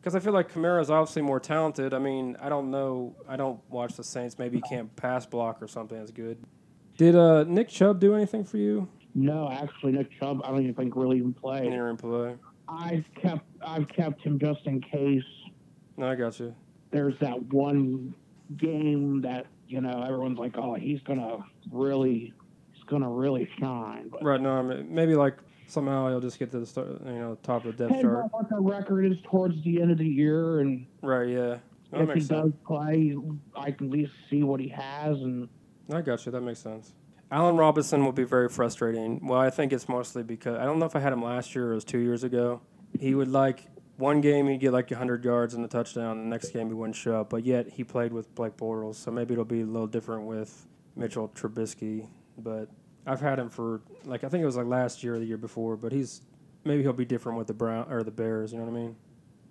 Because I feel like Kamara's obviously more talented. I mean, I don't know. I don't watch the Saints. Maybe he can't pass block or something as good. Did uh, Nick Chubb do anything for you? No, actually, Nick Chubb, I don't even think really even played. your in play? I've kept I've kept him just in case No, I got you. there's that one game that you know everyone's like, oh, he's gonna really he's gonna really shine. But Right. No, I mean, maybe like somehow he'll just get to the start. You know, top of the depth chart. what the record is towards the end of the year, and Right. Yeah. That if he sense. does play, I can at least see what he has. And I got you. That makes sense. Allen Robinson will be very frustrating. Well, I think it's mostly because I don't know if I had him last year or it was two years ago. He would like one game he'd get like 100 yards and a touchdown. The next game he wouldn't show up, but yet he played with Blake Bortles, so maybe it'll be a little different with Mitchell Trubisky. But I've had him for like I think it was like last year or the year before. But he's maybe he'll be different with the Brown or the Bears. You know what I mean?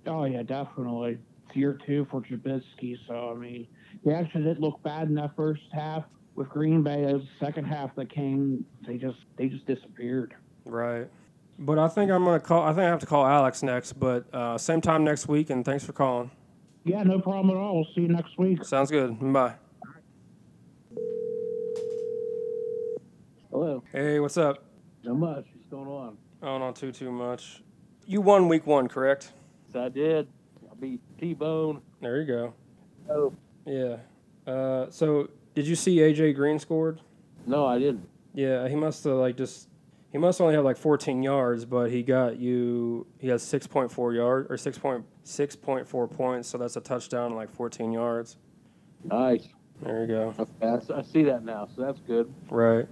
oh yeah, definitely it's year two for Trubisky. So I mean, he actually didn't look bad in that first half with Green Bay. It was the second half that came, they just they just disappeared. Right. But I think I'm gonna call. I think I have to call Alex next. But uh, same time next week. And thanks for calling. Yeah, no problem at all. We'll see you next week. Sounds good. Bye. Hello. Hey, what's up? Not much. What's going on? Oh, not too too much. You won week one, correct? So I did. I beat T Bone. There you go. Oh. Yeah. Uh, so did you see AJ Green scored? No, I didn't. Yeah, he must have like just he must only have like 14 yards, but he got you. He has 6.4 yard or 6.6.4 points, so that's a touchdown and like 14 yards. Nice. There you go. Okay, I see that now, so that's good. Right.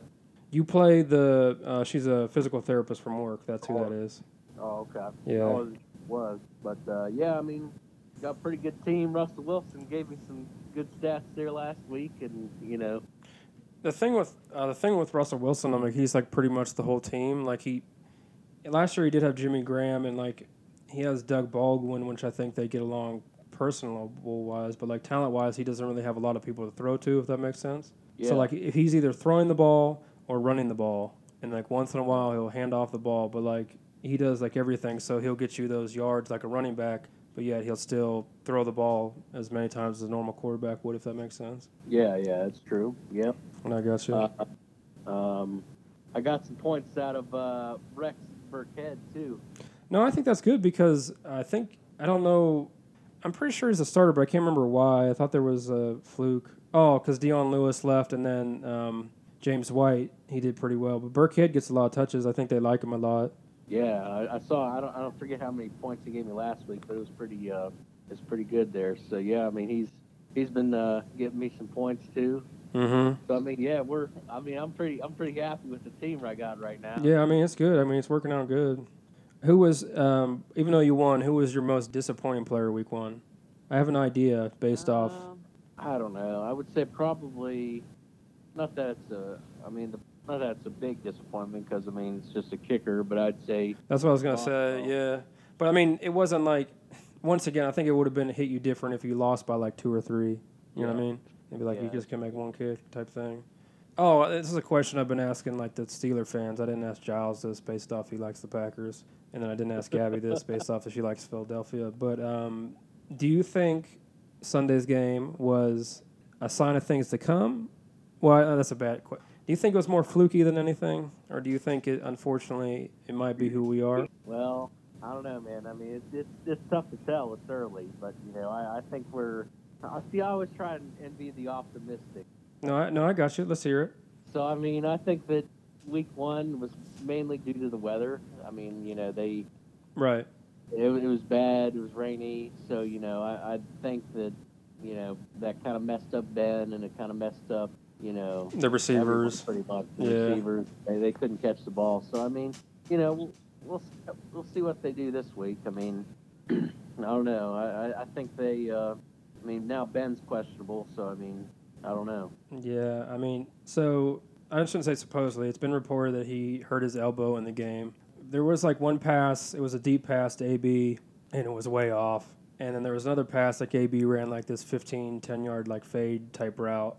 You play the. Uh, she's a physical therapist from work. That's who that is. Oh, okay. Yeah. Was, was. But uh, yeah, I mean, got a pretty good team. Russell Wilson gave me some good stats there last week, and you know, The thing with uh, the thing with Russell Wilson, I mean, he's like pretty much the whole team. Like he, last year he did have Jimmy Graham, and like he has Doug Baldwin, which I think they get along personal wise, but like talent wise, he doesn't really have a lot of people to throw to, if that makes sense. Yeah. So like if he's either throwing the ball or running the ball, and like once in a while he'll hand off the ball, but like he does like everything, so he'll get you those yards like a running back, but yet he'll still throw the ball as many times as a normal quarterback would, if that makes sense. yeah, yeah, that's true. Yep. And I got you. Uh, um, I got some points out of uh, Rex Burkhead too. No, I think that's good because I think I don't know. I'm pretty sure he's a starter, but I can't remember why. I thought there was a fluke. Oh, because Dion Lewis left, and then um, James White, he did pretty well. But Burkhead gets a lot of touches. I think they like him a lot. Yeah, I, I saw. I don't. I don't forget how many points he gave me last week, but it was pretty. Uh, it's pretty good there. So yeah, I mean he's he's been uh, giving me some points too. Mm-hmm. So I mean, yeah, we're. I mean, I'm pretty. I'm pretty happy with the team I got right now. Yeah, I mean it's good. I mean it's working out good. Who was, um, even though you won, who was your most disappointing player week one? I have an idea based off. Um, I don't know. I would say probably. Not that it's a. I mean, the, not that it's a big disappointment because I mean it's just a kicker, but I'd say That's what I was gonna say. Yeah, but I mean it wasn't like. Once again, I think it would have been hit you different if you lost by like two or three. You know what I mean? Maybe like you just can make one kick type thing. Oh, this is a question I've been asking like the Steeler fans. I didn't ask Giles this based off he likes the Packers, and then I didn't ask Gabby this based off if she likes Philadelphia. But um, do you think Sunday's game was a sign of things to come? Well, that's a bad question. Do you think it was more fluky than anything, or do you think it unfortunately it might be who we are? Well, I don't know, man. I mean, it's it's, it's tough to tell. It's early, but you know, I, I think we're. I see. I always try and, and be the optimistic. No, I, no, I got you. Let's hear it. So I mean, I think that week one was mainly due to the weather. I mean, you know, they Right. it, it was bad. It was rainy. So you know, I, I think that you know that kind of messed up Ben, and it kind of messed up you know The receivers. pretty much. The Yeah. receivers they, they couldn't catch the ball. So I mean, you know, we'll we'll, we'll see what they do this week. I mean, I don't know. I, I, think they. Uh, I mean, now Ben's questionable. So I mean, I don't know. Yeah, I mean, so I shouldn't say supposedly. It's been reported that he hurt his elbow in the game. There was like one pass. It was a deep pass to AB, and it was way off. And then there was another pass like AB ran like this 15, 10 yard like fade type route,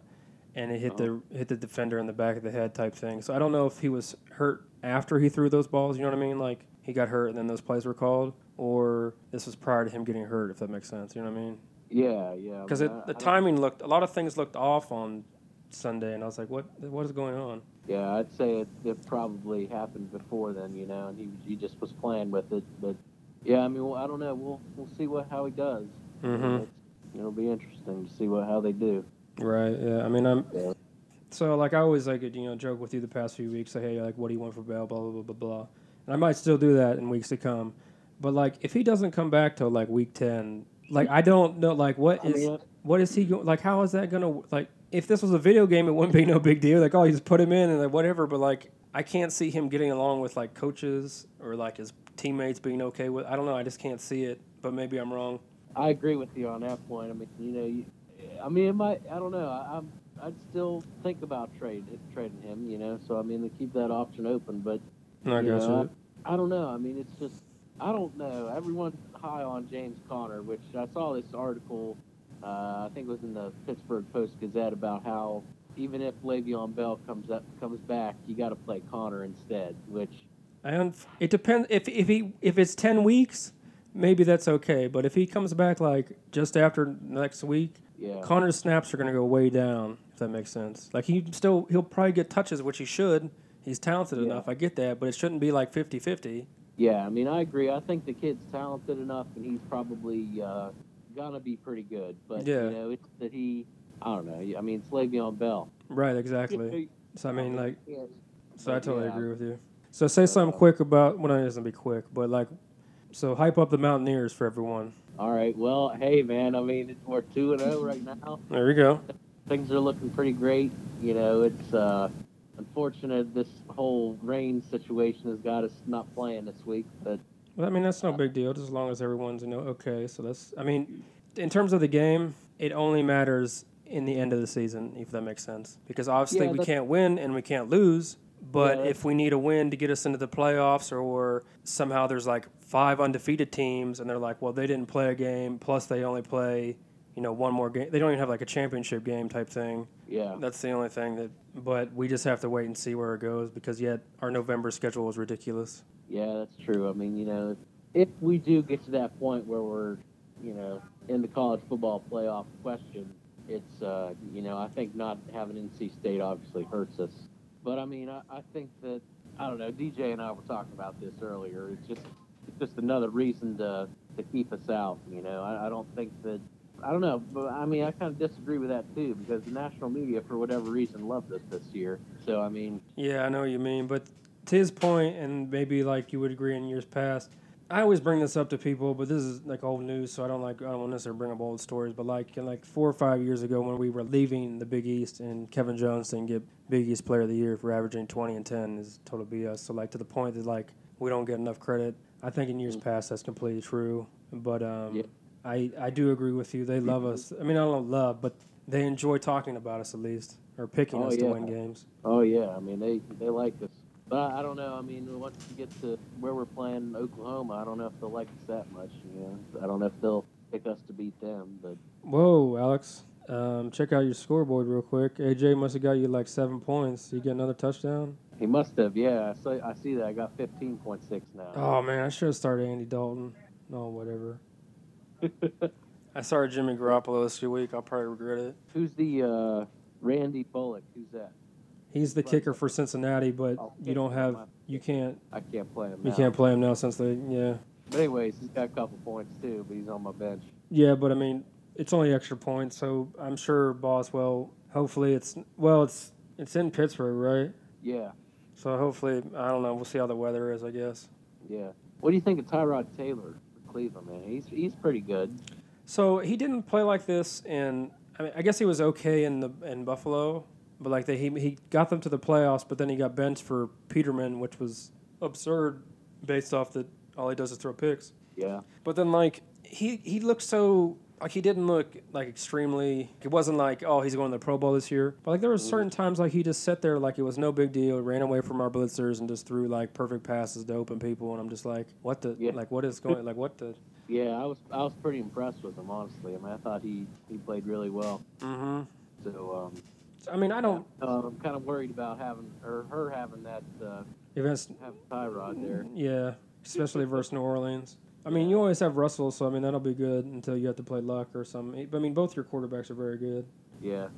and it hit the hit the defender in the back of the head type thing. So I don't know if he was hurt after he threw those balls. You know what I mean? Like he got hurt and then those plays were called, or this was prior to him getting hurt. If that makes sense. You know what I mean? Yeah, yeah. I because mean, the I- don't- timing looked a lot of things looked off on Sunday, and I was like, "What? What is going on?" Yeah, I'd say it, it probably happened before then, you know, and he he just was playing with it. But yeah, I mean, well, I don't know. We'll we'll see what how he does. Mhm. It's- It'll be interesting to see what how they do. Right? Yeah. I mean, I'm. Yeah. So like I always like you know joke with you the past few weeks, say, "Hey, like, what do you want for Bell?" Blah blah blah blah blah. And I might still do that in weeks to come, but like if he doesn't come back till like week ten, like I don't know, like what I is mean, what is he go- like? How is that gonna like? If this was a video game, it wouldn't be no big deal. Like, oh, you just put him in and like whatever. But like, I can't see him getting along with like coaches or like his teammates being okay with. I don't know. I just can't see it. But maybe I'm wrong. I agree with you on that point. I mean, you know, you, I mean, it might. I don't know. I, I'm. I'd still think about trade trading him. You know, so I mean, to keep that option open. But No, I know. I, I don't know. I mean, it's just. I don't know. Everyone's high on James Conner, which I saw this article. Uh, I think it was in the Pittsburgh Post Gazette about how even if Le'Veon Bell comes up comes back, you got to play Conner instead. Which I un- it depends if if he if it's ten weeks, maybe that's okay. But if he comes back like just after next week, yeah, Conner's snaps are gonna go way down. If that makes sense. Like he still he'll probably get touches, which he should. He's talented Yeah. enough. I get that, but it shouldn't be like 50-50. yeah. I mean, I agree. I think the kid's talented enough, and he's probably uh, gonna be pretty good. But Yeah. you know, it's that he. I don't know. I mean, it's Le'Veon Bell. Right, exactly. So I mean, like, Yeah. so I totally yeah. agree with you. So say something quick about. Well, it doesn't be quick, but like, so hype up the Mountaineers for everyone. All right. Well, hey, man. I mean, it's, we're two and zero right now. There we go. Things are looking pretty great. You know, it's uh, unfortunate this whole rain situation has got us not playing this week, but Well, I mean, that's no big deal, just as long as everyone's, you know, okay. So that's, I mean, in terms of the game, it only matters in the end of the season, if that makes sense. Because obviously Yeah, we can't win and we can't lose. But Yeah, if we need a win to get us into the playoffs, or somehow there's like five undefeated teams, and they're like, well, they didn't play a game, plus they only play, you know, one more game. They don't even have like a championship game type thing. yeah. That's the only thing that. But we just have to wait and see where it goes because yet our November schedule is ridiculous. Yeah, that's true. I mean, you know, if we do get to that point where we're, you know, in the college football playoff question, it's, uh, you know, I think not having NC State obviously hurts us. But I mean, I, I think that I don't know. DJ and I were talking about this earlier. It's just, it's just another reason to to keep us out. You know, I, I don't think that I don't know, but I mean, I kind of disagree with that too because the national media, for whatever reason, loved us this year. So I mean, Yeah, I know what you mean, but to his point, and maybe like you would agree in years past, I always bring this up to people, but this is like old news, so I don't like I don't necessarily bring up old stories. But like in like four or five years ago, when we were leaving the Big East, and Kevin Jones didn't get Big East Player of the Year for averaging twenty and ten is total BS. So like to the point that like we don't get enough credit. I think in years past that's completely true, but um, Yeah. I I do agree with you. They love us. I mean, I don't love, but they enjoy talking about us at least, or picking Oh, us to win games. oh yeah, I mean they they like us. But I, don't know. I mean, once you get to where we're playing Oklahoma, I don't know if they'll like us that much. You know, I don't know if they'll pick us to beat them. But Whoa, Alex. Um, check out your scoreboard real quick. AJ must have got you like seven points. You get another touchdown? he must have. Yeah, I see. I see that. I got 15.6 now. Oh man, I should have started Andy Dalton. No, whatever. I started Jimmy Garoppolo this week. I'll probably regret it. Who's the uh, Randy Bullock? Who's that? He's the kicker for Cincinnati, but you don't have, you can't, I can't play him. you now. can't play him now since they, yeah, But anyways, he's got a couple points too. But he's on my bench. yeah. But I mean, it's only extra points, so I'm sure Boswell. Hopefully, it's well, it's it's in Pittsburgh, right? Yeah, So hopefully, I don't know. We'll see how the weather is, I guess. yeah. What do you think of Tyrod Taylor for Cleveland, man? He's he's pretty good. So he didn't play like this in. I mean, I guess he was okay in the in Buffalo, but like they, he he got them to the playoffs, but then he got benched for Peterman, which was absurd, based off that all he does is throw picks. Yeah, But then like he he looked so like he didn't look like extremely. It wasn't like oh he's going to the Pro Bowl this year. But like there were certain times like he just sat there like it was no big deal, ran away from our blitzers and just threw like perfect passes to open people, and I'm just like what the Yeah. like what is going like what the. yeah. I was I was pretty impressed with him, honestly. I mean, I thought he he played really well. Mm-hmm. So um, I mean I don't. uh, I'm kind of worried about having or her having that uh, have Tyrod there. Yeah, especially versus New Orleans. I mean, you always have Russell, so I mean that'll be good until you have to play Luck or something. But I mean, both your quarterbacks are very good. Yeah,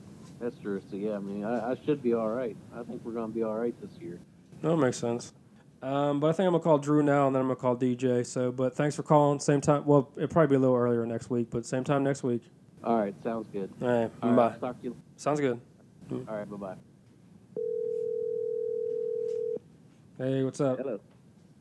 that's true. So yeah, I mean, I, I should be all right. I think we're gonna be all right this year. No, that makes sense. Um, but I think I'm gonna call Drew now, and then I'm gonna call DJ. So, but thanks for calling. Same time. Well, it'll probably be a little earlier next week, but same time next week. All right, sounds good. All right, All bye. right, talk to you. Sounds good. All right, bye bye. Hey, what's up? Hello.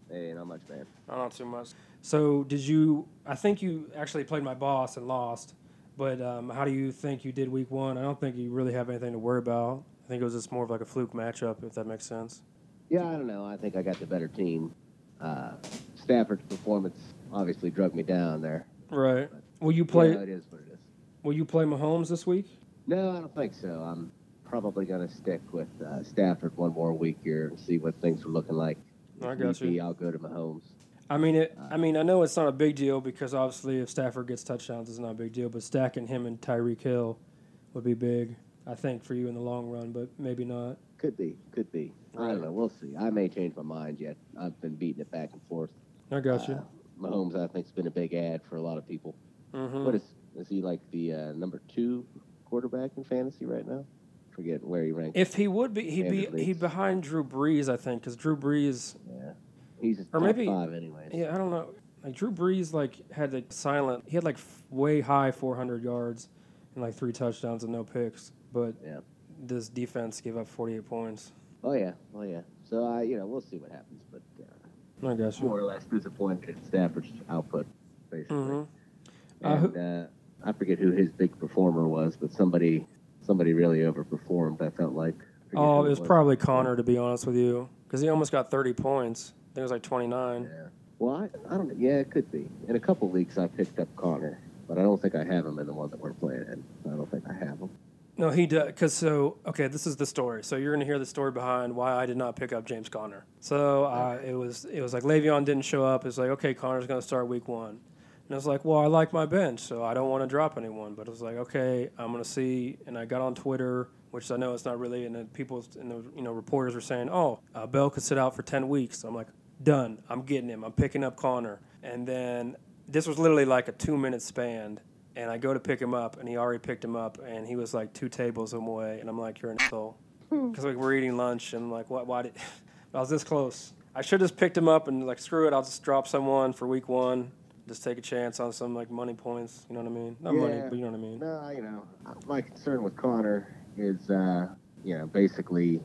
Hey, not much, man. Oh, not too much. So, did you? I think you actually played my boss and lost. But um, how do you think you did week one? I don't think you really have anything to worry about. I think it was just more of like a fluke matchup, if that makes sense. Yeah, I don't know. I think I got the better team. Uh, Stafford's performance obviously drug me down there. Right. Will you play? You know, it is what it is. Will you play Mahomes this week? No, I don't think so. I'm probably going to stick with uh, Stafford one more week here and see what things are looking like. I got you. be, I'll go to Mahomes. I mean, it. I mean, I know it's not a big deal because obviously, if Stafford gets touchdowns, it's not a big deal. But stacking him and Tyreek Hill would be big, I think, for you in the long run. But maybe not. Could be, could be. I don't know. We'll see. I may change my mind yet. I've been beating it back and forth. I got you. Uh, Mahomes, I think, has been a big ad for a lot of people. hmm What is is he like the uh, number two quarterback in fantasy right now? Forget where he ranks. If he would be, he'd be Standard he'd behind Drew Brees, I think, because Drew Brees. yeah, he's Or top maybe- five anyways. Yeah, I don't know. Like Drew Brees, like had like silent. He had like f- way high 400 yards and like three touchdowns and no picks. But Yeah. this defense gave up 48 points. Oh yeah, oh yeah. So I, you know, we'll see what happens, but uh, I you. more or less disappointed in Stafford's output, basically. hmm Uh, And uh, I forget who his big performer was, but somebody, somebody really overperformed. I felt like. Oh, it was probably Conner, to be honest with you, because he almost got 30 points. I think it was like 29. Yeah. Well, I, I don't. Yeah, it could be. In a couple leagues, I picked up Conner, but I don't think I have him in the one that we're playing in. I don't think I have him. No, he does. Because so, okay, this is the story. So you're gonna hear the story behind why I did not pick up James Conner. So uh, it was it was like Le'Veon didn't show up. It's like okay, Conner's gonna start week one, and I was like, well, I like my bench, so I don't want to drop anyone. But it was like, okay, I'm gonna see. And I got on Twitter, which I know it's not really, and then people and the you know reporters were saying, oh, uh, Bell could sit out for ten weeks. So I'm like, done. I'm getting him. I'm picking up Conner. And then this was literally like a two minute span. And I go to pick him up, and he already picked him up, and he was like two tables away. And I'm like, you're an asshole. Because like, we're eating lunch, and I'm like, what? Why did? I was this close. I should have just picked him up and like, screw it. I'll just drop someone for week one. Just take a chance on some like money points. You know what I mean? Not Yeah. money, but you know what I mean. No, you know, my concern with Conner is, uh, you know, basically,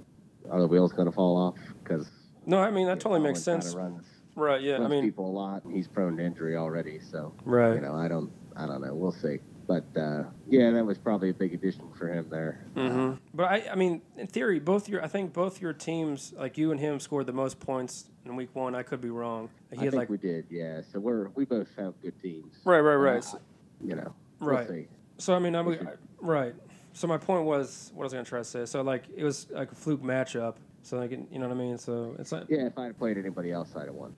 are the wheels going to fall off? Because No, I mean that totally makes sense. Runs, Right? Yeah. I runs mean, people a lot. and He's prone to injury already, so right. you know, I don't, I don't know. We'll see. But uh, yeah, that was probably a big addition for him there. Mm-hmm. But I, I mean, in theory, both your, I think both your teams, like you and him, scored the most points in week one. I could be wrong. He I think like, we did, yeah. So we're we both have good teams. right, right, right. Uh, So, you know, we'll right. see. so I mean, I, we would- should- I- right. So my point was, what I was gonna try to say. So like, it was like a fluke matchup. So like, you know what I mean? So it's like, Yeah, if I had played anybody else, I'd have won.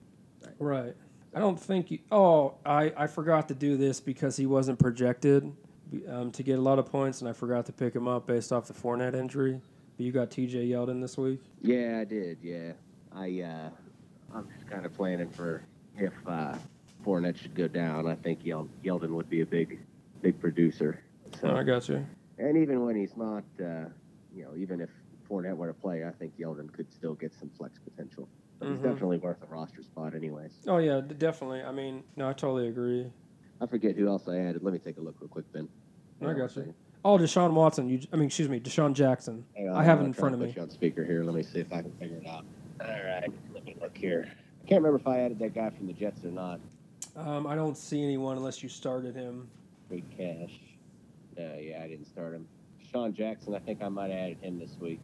right. I don't think you. Oh, I I forgot to do this because he wasn't projected um, to get a lot of points, and I forgot to pick him up based off the Fournette injury. But you got T.J. Yeldon this week. Yeah, I did. Yeah, I uh, I'm just kind of planning for if uh, Fournette should go down. I think Yel- Yeldon would be a big, big producer. So, Oh, I got you. and even when he's not, uh, you know, even if Fournette were to play, I think Yeldon could still get some flex potential. But Mhm. he's definitely worth a roster spot, anyways. Oh yeah, definitely. I mean, no, I totally agree. I forget who else I added. Let me take a look real quick, Ben. I got you. Oh, Deshaun Watson. You, I mean, excuse me, DeSean Jackson. On, I have it in front of put me. you on speaker here. Let me see if I can figure it out. All right, look here. I can't remember if I added that guy from the Jets or not. Um, I don't see anyone unless you started him. Free cash. No, yeah, I didn't start him. Sean Jackson, I think I might have added him this week.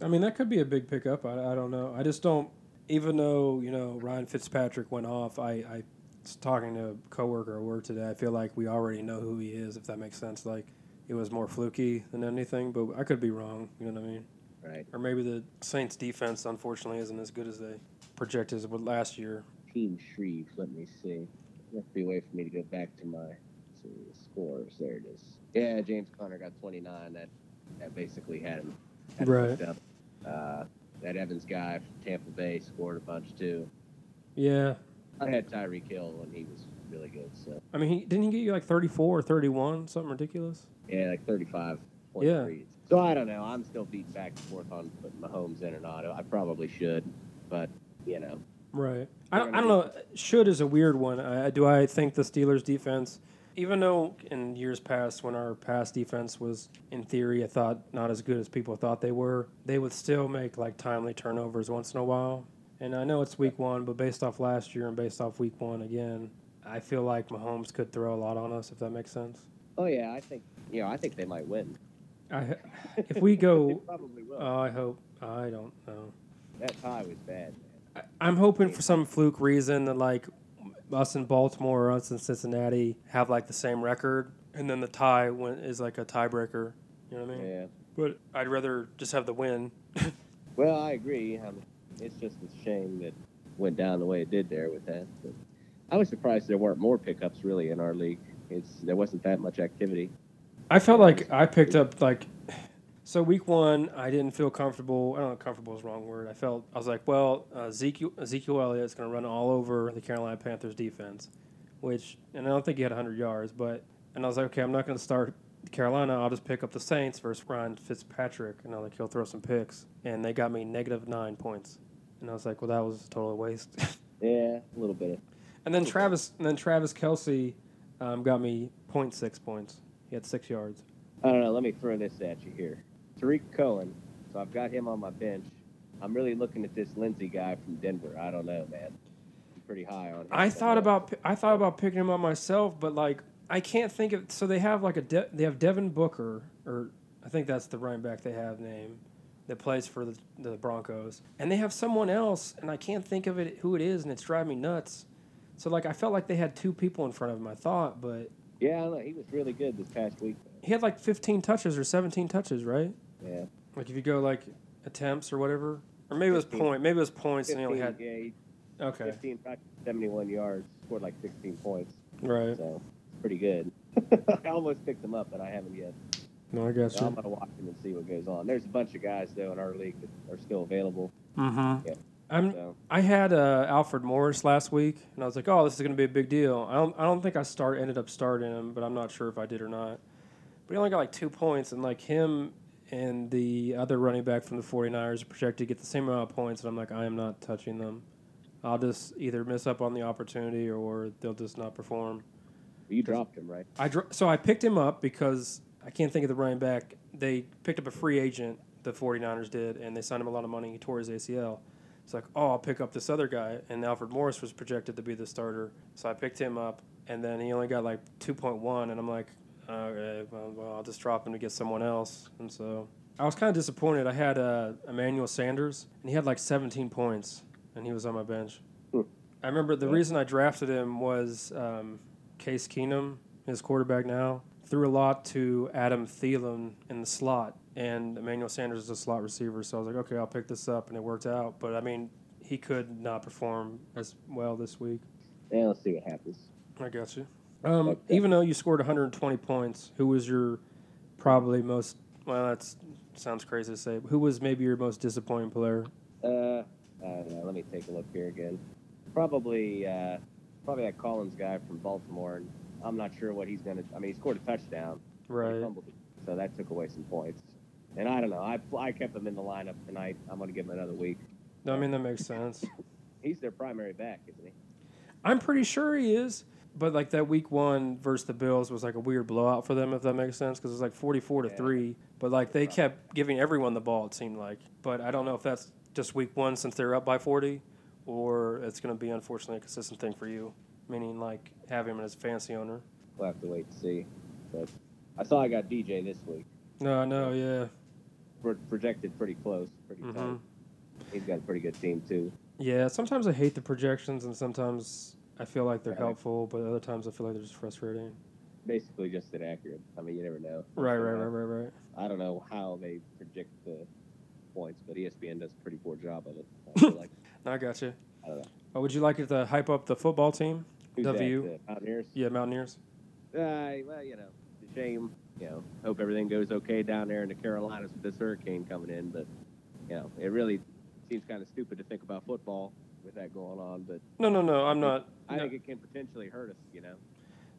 I mean, that could be a big pickup. I, I don't know. I just don't. Even though you know Ryan Fitzpatrick went off, I, I was talking to a coworker at work today. I feel like we already know who he is, if that makes sense. Like it was more fluky than anything, but I could be wrong. You know what I mean? Right. Or maybe the Saints defense, unfortunately, isn't as good as they projected as it last year. Team Shreve, let me see. You have to be a way for me to go back to my see, scores. There it is. Yeah, James Conner got 29. That that basically had him. Had Right. hooked up. Uh, that Evans guy from Tampa Bay scored a bunch too. Yeah, I had Tyreek Hill and he was really good. So I mean, he didn't he get you like thirty four or thirty one, something ridiculous. yeah, like 35 Yeah. three. So I don't know. I'm still beating back and forth on putting Mahomes in or not. I probably should, but you know, Right. I don't, I don't know. Should is a weird one. I, do I think the Steelers defense, even though in years past when our past defense was in theory, I thought not as good as people thought they were, they would still make like timely turnovers once in a while. And I know it's week one, but based off last year and based off week one again, I feel like Mahomes could throw a lot on us if that makes sense. oh yeah, I think you know, I think they might win. I, if we go, probably will. oh, I hope. I don't know. that tie was bad. Man. I- I'm hoping for some fluke reason that like us in Baltimore or us in Cincinnati have like the same record, and then the tie is like a tiebreaker. You know what I mean? Yeah. But I'd rather just have the win. Well, I agree. I mean, it's just a shame that it went down the way it did there with that. But I was surprised there weren't more pickups really in our league. It's there wasn't that much activity. I felt like I picked up like. So week one, I didn't feel comfortable. I don't know, comfortable is the wrong word. I felt I was like, well, uh, Ezekiel Ezekiel Elliott's going to run all over the Carolina Panthers defense, which and I don't think he had 100 yards, but and I was like, okay, I'm not going to start Carolina. I'll just pick up the Saints versus Ryan Fitzpatrick, and I was like he'll throw some picks, and they got me negative nine points, and I was like, well, that was a total waste. Yeah, a little bit. and then Travis, and then Travis Kelce um, got me 0.6 points. He had six yards. I don't know. Let me throw this at you here. Tarik Cohen. So I've got him on my bench. I'm really looking at this Lindsay guy from Denver. I don't know, man. I'm pretty high on him. I thought about I thought about picking him up myself, but like I can't think of. So they have like a De, they have Devin Booker, or I think that's the running back they have name that plays for the, the Broncos, and they have someone else, and I can't think of it who it is, and it's driving me nuts. So like I felt like they had two people in front of him. I thought, but Yeah, I know. He was really good this past week. he had like 15 touches or 17 touches, right? Yeah. Like if you go like attempts or whatever, or maybe it was 15. point, maybe it was points, and he only had yeah, he, okay, 15, practically 71 yards, scored like 16 points. right? So pretty good. I almost picked him up, but I haven't yet. No, I got So I'm gonna watch him and see what goes on. There's a bunch of guys though in our league that are still available. Mm-hmm. Yeah. I'm So I had uh, Alfred Morris last week, and I was like, "Oh, this is going to be a big deal." I don't, I don't think I start ended up starting him, but I'm not sure if I did or not. But he only got like two points, and like him and the other running back from the 49ers are projected to get the same amount of points, and I'm like, I am not touching them. I'll just either miss up on the opportunity or they'll just not perform. You dropped him, right? I dr- so I picked him up because I can't think of the running back. They picked up a free agent, the 49ers did, and they signed him a lot of money. He tore his ACL. It's like, oh, I'll pick up this other guy, and Alfred Morris was projected to be the starter, so I picked him up, and then he only got like 2.1, and I'm like, okay, well, well I'll just drop him to get someone else, and so I was kind of disappointed. I had uh, Emmanuel Sanders, and he had like 17 points, and he was on my bench. Hmm. I remember the Yeah. reason I drafted him was um, Case Keenum, his quarterback now, threw a lot to Adam Thielen in the slot, and Emmanuel Sanders is a slot receiver. So I was like, okay, I'll pick this up, and it worked out. But I mean, he could not perform as well this week. Yeah, let's see what happens. I got you. Um, Okay. even though you scored 120 points, who was your probably most? Well, that sounds crazy to say. Who was maybe your most disappointing player? Uh, I don't know. Let me take a look here again. Probably, uh, probably that Collins guy from Baltimore. I'm not sure what he's gonna. I mean, he scored a touchdown. Right. So that took away some points. And I don't know. I I kept him in the lineup tonight. I'm gonna give him another week. No, I mean that makes sense. He's their primary back, isn't he? I'm pretty sure he is. But like that week one versus the Bills was like a weird blowout for them, if that makes sense, because it was like 44 to Yeah. three. But like they kept giving everyone the ball, it seemed like. But I don't know if that's just week one since they're up by 40, or it's going to be unfortunately a consistent thing for you, meaning like having him as a fancy owner. We'll have to wait and see. But I saw I got DJ this week. No, no, yeah, Pro- projected pretty close, pretty hmm tight. He's got a pretty good team too. yeah. Sometimes I hate the projections, and sometimes I feel like they're Right. helpful, but other times I feel like they're just frustrating. Basically, just inaccurate. I mean, you never know. Right, right, right, right, right. I don't know how they predict the points, but ESPN does a pretty poor job of it. I like I got you. I don't know. Oh, would you like it to hype up the football team? Who's W. that? The Mountaineers. Yeah, Mountaineers. Uh, well, you know, it's a shame. You know, hope everything goes okay down there in the Carolinas with this hurricane coming in. But you know, it really seems kind of stupid to think about football with that going on. But No, no, no. I'm not. I no. think it can potentially hurt us. You know.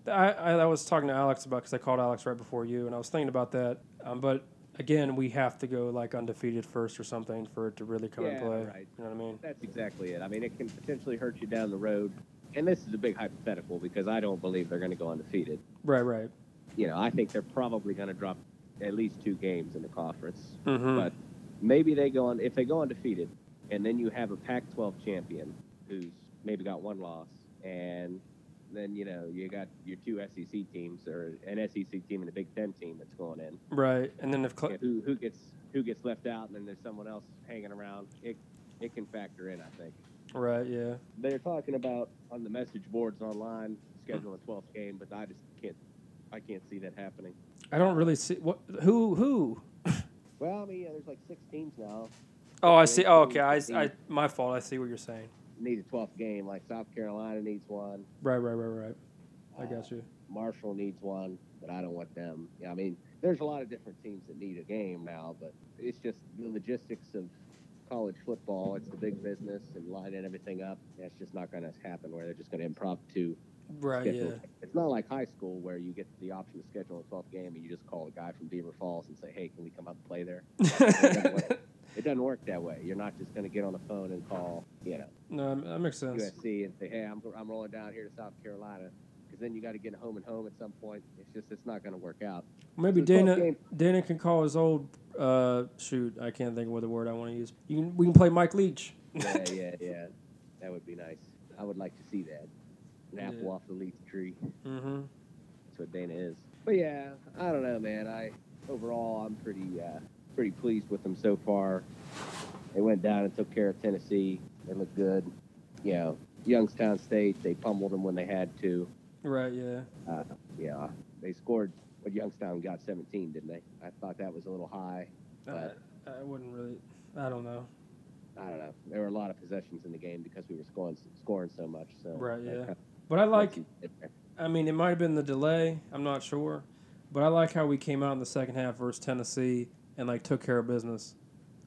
I, I, was talking to Alex about because I called Alex right before you, and I was thinking about that. Um, but again, we have to go like undefeated first or something for it to really come Yeah, and play. right. You know what I mean? That's exactly it. I mean, it can potentially hurt you down the road. And this is a big hypothetical because I don't believe they're going to go undefeated. Right, right. You know, I think they're probably going to drop at least two games in the conference. Mm-hmm. But maybe they go on if they go undefeated, and then you have a Pac-12 champion who's maybe got one loss, and then you know you got your two SEC teams or an SEC team and a Big Ten team that's going in. right. And then if Yeah, who who gets who gets left out, and then there's someone else hanging around. It it can factor in, I think. right, yeah. They're talking about on the message boards online scheduling a 12th game, but I just can't I can't see that happening. I don't really see what who who. Well, I mean, yeah, there's like six teams now. Oh, I see. Oh, okay. I, I my fault. I see what you're saying. Need a 12th game. Like South Carolina needs one. Right, right, right, right. I Uh, got you. Marshall needs one, but I don't want them. Yeah, I mean, there's a lot of different teams that need a game now, but it's just the logistics of college football. It's the big business and lining everything up. That's just not going to happen where they're just going to impromptu Right, schedule. yeah. It's not like high school where you get the option to schedule a 12th game and you just call a guy from Beaver Falls and say, hey, can we come out and play there? It doesn't work that way. You're not just going to get on the phone and call, you know, no, that makes sense. USC and say, "Hey, I'm, I'm rolling down here to South Carolina," because then you got to get home and home at some point. It's just it's not going to work out. Maybe So Dana game- Dana can call his old uh shoot. I can't think of what the word I want to use. You can, we can play Mike Leach. Yeah, yeah, yeah. That would be nice. I would like to see that. An apple Yeah. off the leaf tree. Mm-hmm. That's what Dana is. But yeah, I don't know, man. I overall I'm pretty uh, pretty pleased with them so far. They went down and took care of Tennessee. They looked good. You know, Youngstown State they pummeled them when they had to. Right. Yeah. Uh, yeah, they scored. But Youngstown got 17, didn't they? I thought that was a little high. I, But- I wouldn't really. I don't know. I don't know. There were a lot of possessions in the game because we were scoring scoring so much. So Right, yeah. kinda But I like. makes it there. I mean, it might have been the delay. I'm not sure, but I like how we came out in the second half versus Tennessee and like took care of business.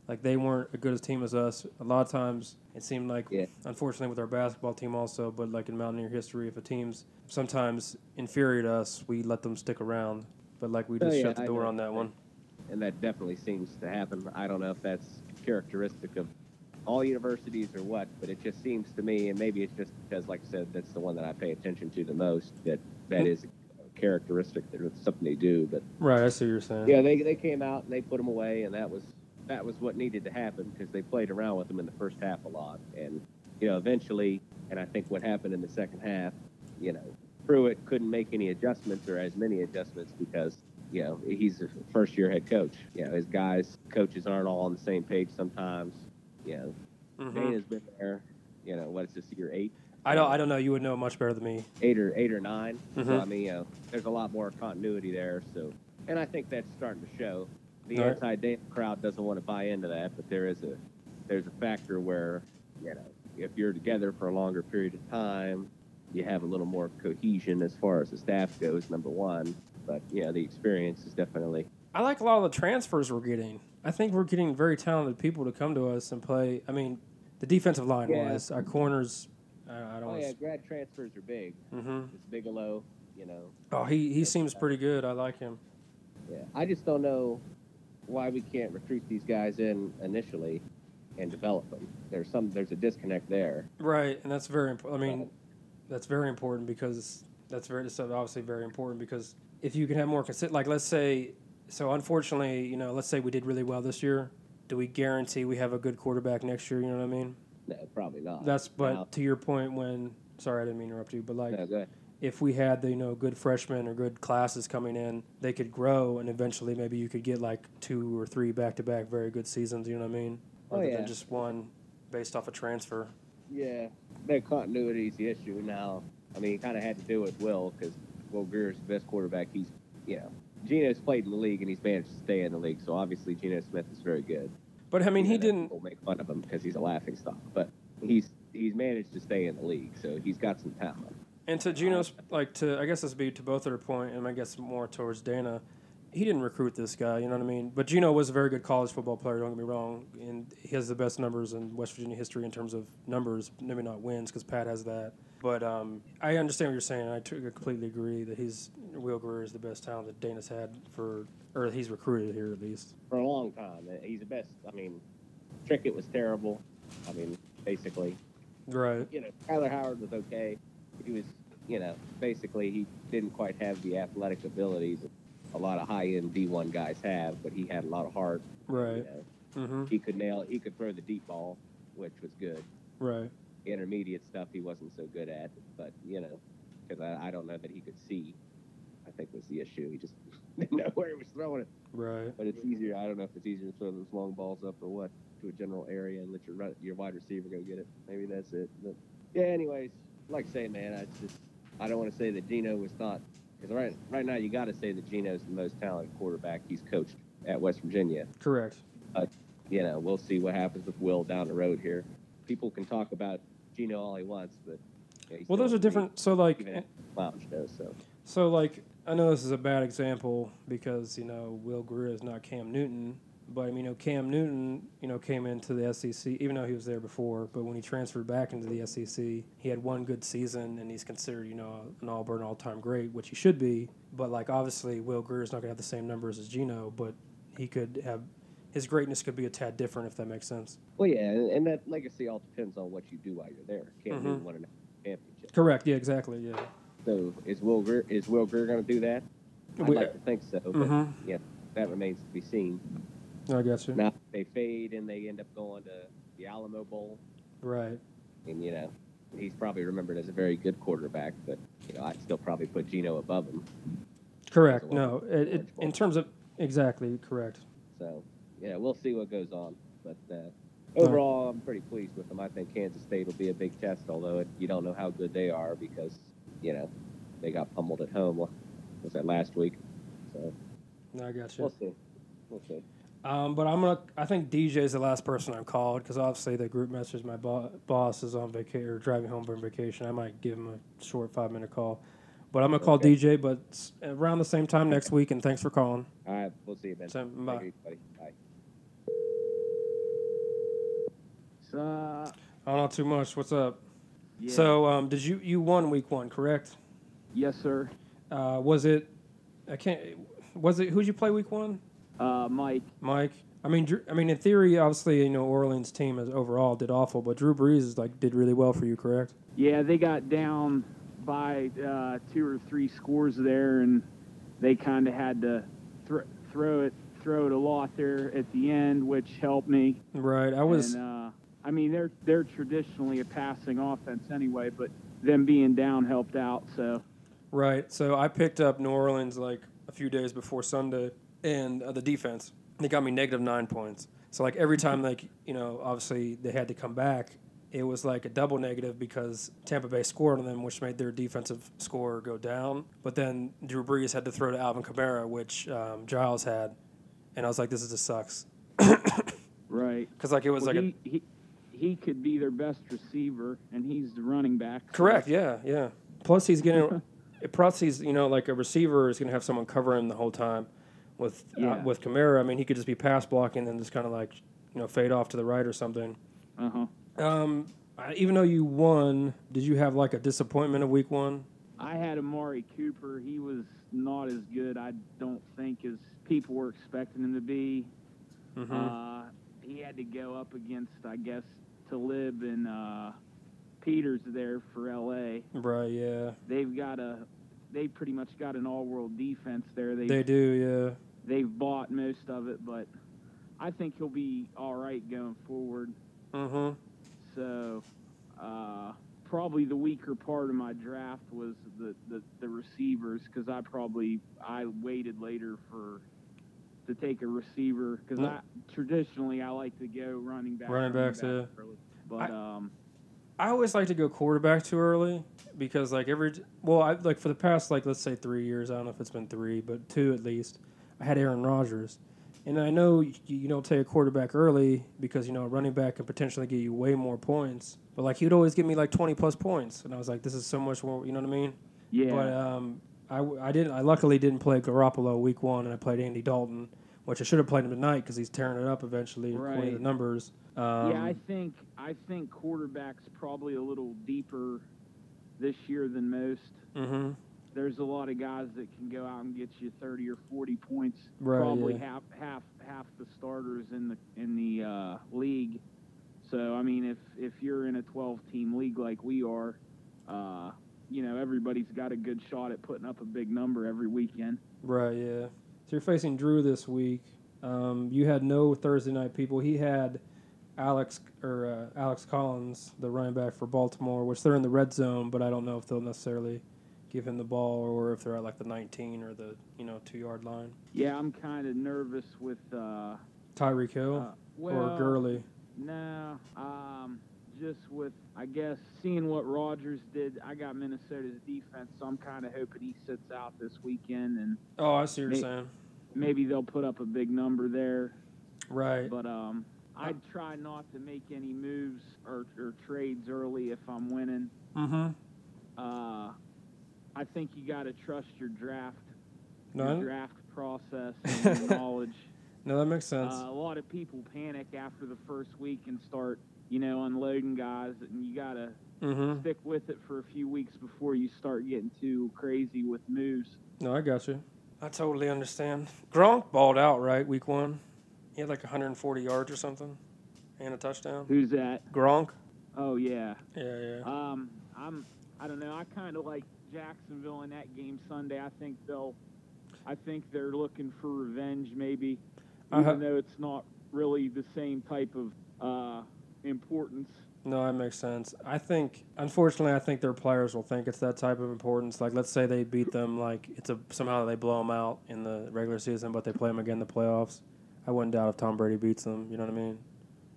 Like they weren't as good a team as us. A lot of times it seemed like, Yeah. unfortunately, with our basketball team also, but like in Mountaineer history, if a team's sometimes inferior to us, we let them stick around. But like we Oh, just yeah, shut the door on that one. and that definitely seems to happen. I don't know if that's characteristic of all universities or what, but it just seems to me, and maybe it's just because, like I said, that's the one that I pay attention to the most. That that is a characteristic that it's something they do. But Right, I see what you're saying. yeah, they they came out and they put them away, and that was that was what needed to happen because they played around with them in the first half a lot, and you know eventually, and I think what happened in the second half, you know, Pruitt couldn't make any adjustments or as many adjustments because you know he's a first year head coach. You know his guys coaches aren't all on the same page sometimes. You know, Mhm. Dana's been there. You know what is this year eight? I don't. I don't know. You would know much better than me. eight or eight or 9 So Mhm. I mean, you know, there's a lot more continuity there. So, and I think that's starting to show. The right. anti-Dana crowd doesn't want to buy into that, but there is a there's a factor where you know if you're together for a longer period of time, you have a little more cohesion as far as the staff goes. Number one, but yeah, the experience is definitely I like a lot of the transfers we're getting. I think we're getting very talented people to come to us and play. I mean, the defensive line Yeah. wise, our corners. I, I don't. oh yeah, grad transfers are big. Mhm. It's Bigelow, you know. Oh, he he seems pretty good. I like him. Yeah, I just don't know why we can't recruit these guys in initially and develop them. There's some there's a disconnect there. Right, and that's very important. I mean, that's very important because that's very that's obviously very important because if you can have more consistent, like let's say, so unfortunately, you know, let's say we did really well this year. Do we guarantee we have a good quarterback next year? You know what I mean? No, probably not. That's but Now- to your point when sorry I didn't mean to interrupt you, but like no, if we had the you know good freshmen or good classes coming in, they could grow and eventually maybe you could get like two or three back to back very good seasons. You know what I mean? Oh, Rather yeah. than just one based off a transfer. Yeah, that continuity is the issue now. I mean, he kind of had to do it Will because Will Grier's the best quarterback. He's, you know, Geno's played in the league and he's managed to stay in the league. So obviously, Geno Smith is very good. But I mean, he didn't. People make fun of him because he's a laughing stock, but he's he's managed to stay in the league. So he's got some talent. And to Geno's, like to, I guess this would be to both of their point, and I guess more towards Dana. He didn't recruit this guy, you know what I mean. But Geno was a very good college football player. Don't get me wrong, and he has the best numbers in West Virginia history in terms of numbers. Maybe not wins because Pat has that. But um, I understand what you're saying. I t- completely agree that he's Will Grier is the best talent that Dana's had for, or he's recruited here at least. for a long time. Uh, He's the best. I mean, Trickett was terrible. I mean, basically, Right. you know, Skyler Howard was okay. He was, you know, basically he didn't quite have the athletic abilities a lot of high-end D1 guys have, but he had a lot of heart. You Right. know. Mm-hmm. He could nail. He could throw the deep ball, which was good. Right. Intermediate stuff he wasn't so good at, but you know, because I, I don't know that he could see. I think was the issue. He just didn't know where he was throwing it. Right. But it's easier. I don't know if it's easier to throw those long balls up or what to a general area and let your run, your wide receiver go get it. Maybe that's it. But yeah. Anyways, like I say, man, I just I don't want to say that Geno was not because right right now you got to say that Geno's the most talented quarterback he's coached at West Virginia. Correct. You know, we'll see what happens with Will down the road here. People can talk about Geno all he wants, but he's Well, those are different. So like, Even at lounge show. So So, like, I know this is a bad example because, you know, Will Grier is not Cam Newton. But, I mean, you know, Cam Newton, you know, came into the SEC, even though he was there before. But when he transferred back into the SEC, he had one good season and he's considered, you know, an Auburn all time great, which he should be. But, like, obviously, Will Grier is not going to have the same numbers as Geno, but he could have, his greatness could be a tad different, if that makes sense. well, yeah, and, and that legacy all depends on what you do while you're there. Mhm. Newton won a championship. Correct. Yeah, exactly. Yeah. So is Will Grier is Will Grier going to do that? I'd We- like to think so, but Mm-hmm. yeah, that remains to be seen. I got you. Now they fade and they end up going to the Alamo Bowl, Right. and you know he's probably remembered as a very good quarterback, but you know I'd still probably put Geno above him. Correct. No, it, it, in terms of, exactly, correct. So yeah, we'll see what goes on. But uh, overall, I'm pretty pleased with them. I think Kansas State will be a big test, although it, you don't know how good they are because you know they got pummeled at home. Was that last week? So No, I got you. we'll see. We'll see. Um, but I'm gonna. I think DJ is the last person I've called because obviously the group message my bo- boss is on vacation or driving home from vacation. I might give him a short five minute call, but I'm gonna call Okay. DJ. But around the same time next week. And thanks for calling. All right, we'll see you, Ben. So, bye. It easy, buddy. Bye. Uh, Oh, not too much. What's up? yeah. So, um, did you you won week one, correct? yes, sir. Uh, was it? I can't. Was it? Who'd you play week one? Uh, Mike. Mike. I mean, Drew, I mean, in theory, obviously, you know, Orleans team as overall did awful, but Drew Brees is like did really well for you, correct? Yeah, they got down by uh, two or three scores there, and they kind of had to thr throw it throw it a lot there at the end, which helped me. Right. I was. And, uh, I mean, they're they're traditionally a passing offense anyway, but them being down helped out. So Right. So I picked up New Orleans like a few days before Sunday, and uh, the defense they got me negative nine points. So like every time like you know obviously they had to come back, it was like a double negative because Tampa Bay scored on them, which made their defensive score go down. But then Drew Brees had to throw to Alvin Kamara, which um, Giles had, and I was like, this is just sucks. right, Because like it was Well, like a he, he could be their best receiver, and he's the running back. so- Correct. Yeah. Yeah. Plus, he's getting. plus, he's you know like a receiver is going to have someone covering the whole time. With Yeah. uh, with Kamara, I mean, he could just be pass blocking and just kind of like you know fade off to the right or something. Uh huh. Um, even though you won, did you have like a disappointment of week one? I had Amari Cooper. He was not as good, I don't think, as people were expecting him to be. Mm-hmm. Uh, he had to go up against, I guess, Talib and uh, Peters there for L.A. right. Yeah. They've got a, they pretty much got an all-world defense there. They They do. Yeah. They've bought most of it, but I think he'll be all right going forward. Yeah. Mm-hmm. So, uh, probably the weaker part of my draft was the, the, the receivers because I probably I waited later for to take a receiver because No. I traditionally I like to go running back. Running backs, back early. But um, I always like to go quarterback too early because like every well, I like for the past like let's say three years. I don't know if it's been three, but two at least. I had Aaron Rodgers, and I know you, you don't take a quarterback early because you know a running back can potentially get you way more points. But like he'd always give me like twenty plus points, and I was like, this is so much more. You know what I mean? yeah, But um, I, I didn't. I luckily didn't play Garoppolo week one, and I played Andy Dalton, which I should have played him tonight because he's tearing it up eventually according to Right. the numbers. Um, yeah. I think I think quarterbacks probably a little deeper this year than most. Mm-hmm. there's a lot of guys that can go out and get you 30 or 40 points. Right, Probably yeah. half half half the starters in the in the uh, league. So I mean, if if you're in a 12 team league like we are, uh, you know everybody's got a good shot at putting up a big number every weekend. Right, yeah. So you're facing Drew this week. Um, you had no Thursday night people. He had Alex or uh, Alex Collins, the running back for Baltimore, which they're in the red zone, but I don't know if they'll necessarily give him the ball or if they're at like the 19 or the you know two yard line. Yeah, I'm kind of nervous with. Uh, Tyreek Hill uh, well, or Gurley. No, um, just with I guess seeing what Rodgers did, I got Minnesota's defense, so I'm kind of hoping he sits out this weekend and Oh, I see what you're saying. maybe they'll put up a big number there. Right. But um, I'd try not to make any moves or, or trades early if I'm winning. Mm-hmm. Uh, I think you got to trust your draft, No, your draft process and your knowledge. no, that makes sense. Uh, a lot of people panic after the first week and start, you know, unloading guys, and you got to mm-hmm. stick with it for a few weeks before you start getting too crazy with moves. No, I got you. I totally understand. Gronk balled out, right? Week one. He had like 140 yards or something and a touchdown. Who's that? Gronk? Oh yeah. Yeah, yeah. Um, I'm. I don't know. I kind of like Jacksonville in that game Sunday. I think they'll. I think they're looking for revenge, maybe, even ha- though it's not really the same type of uh, importance. No, that makes sense. I think, unfortunately, I think their players will think it's that type of importance. Like, let's say they beat them, like it's a somehow they blow them out in the regular season, but they play them again in the playoffs. I wouldn't doubt if Tom Brady beats them. You know what I mean?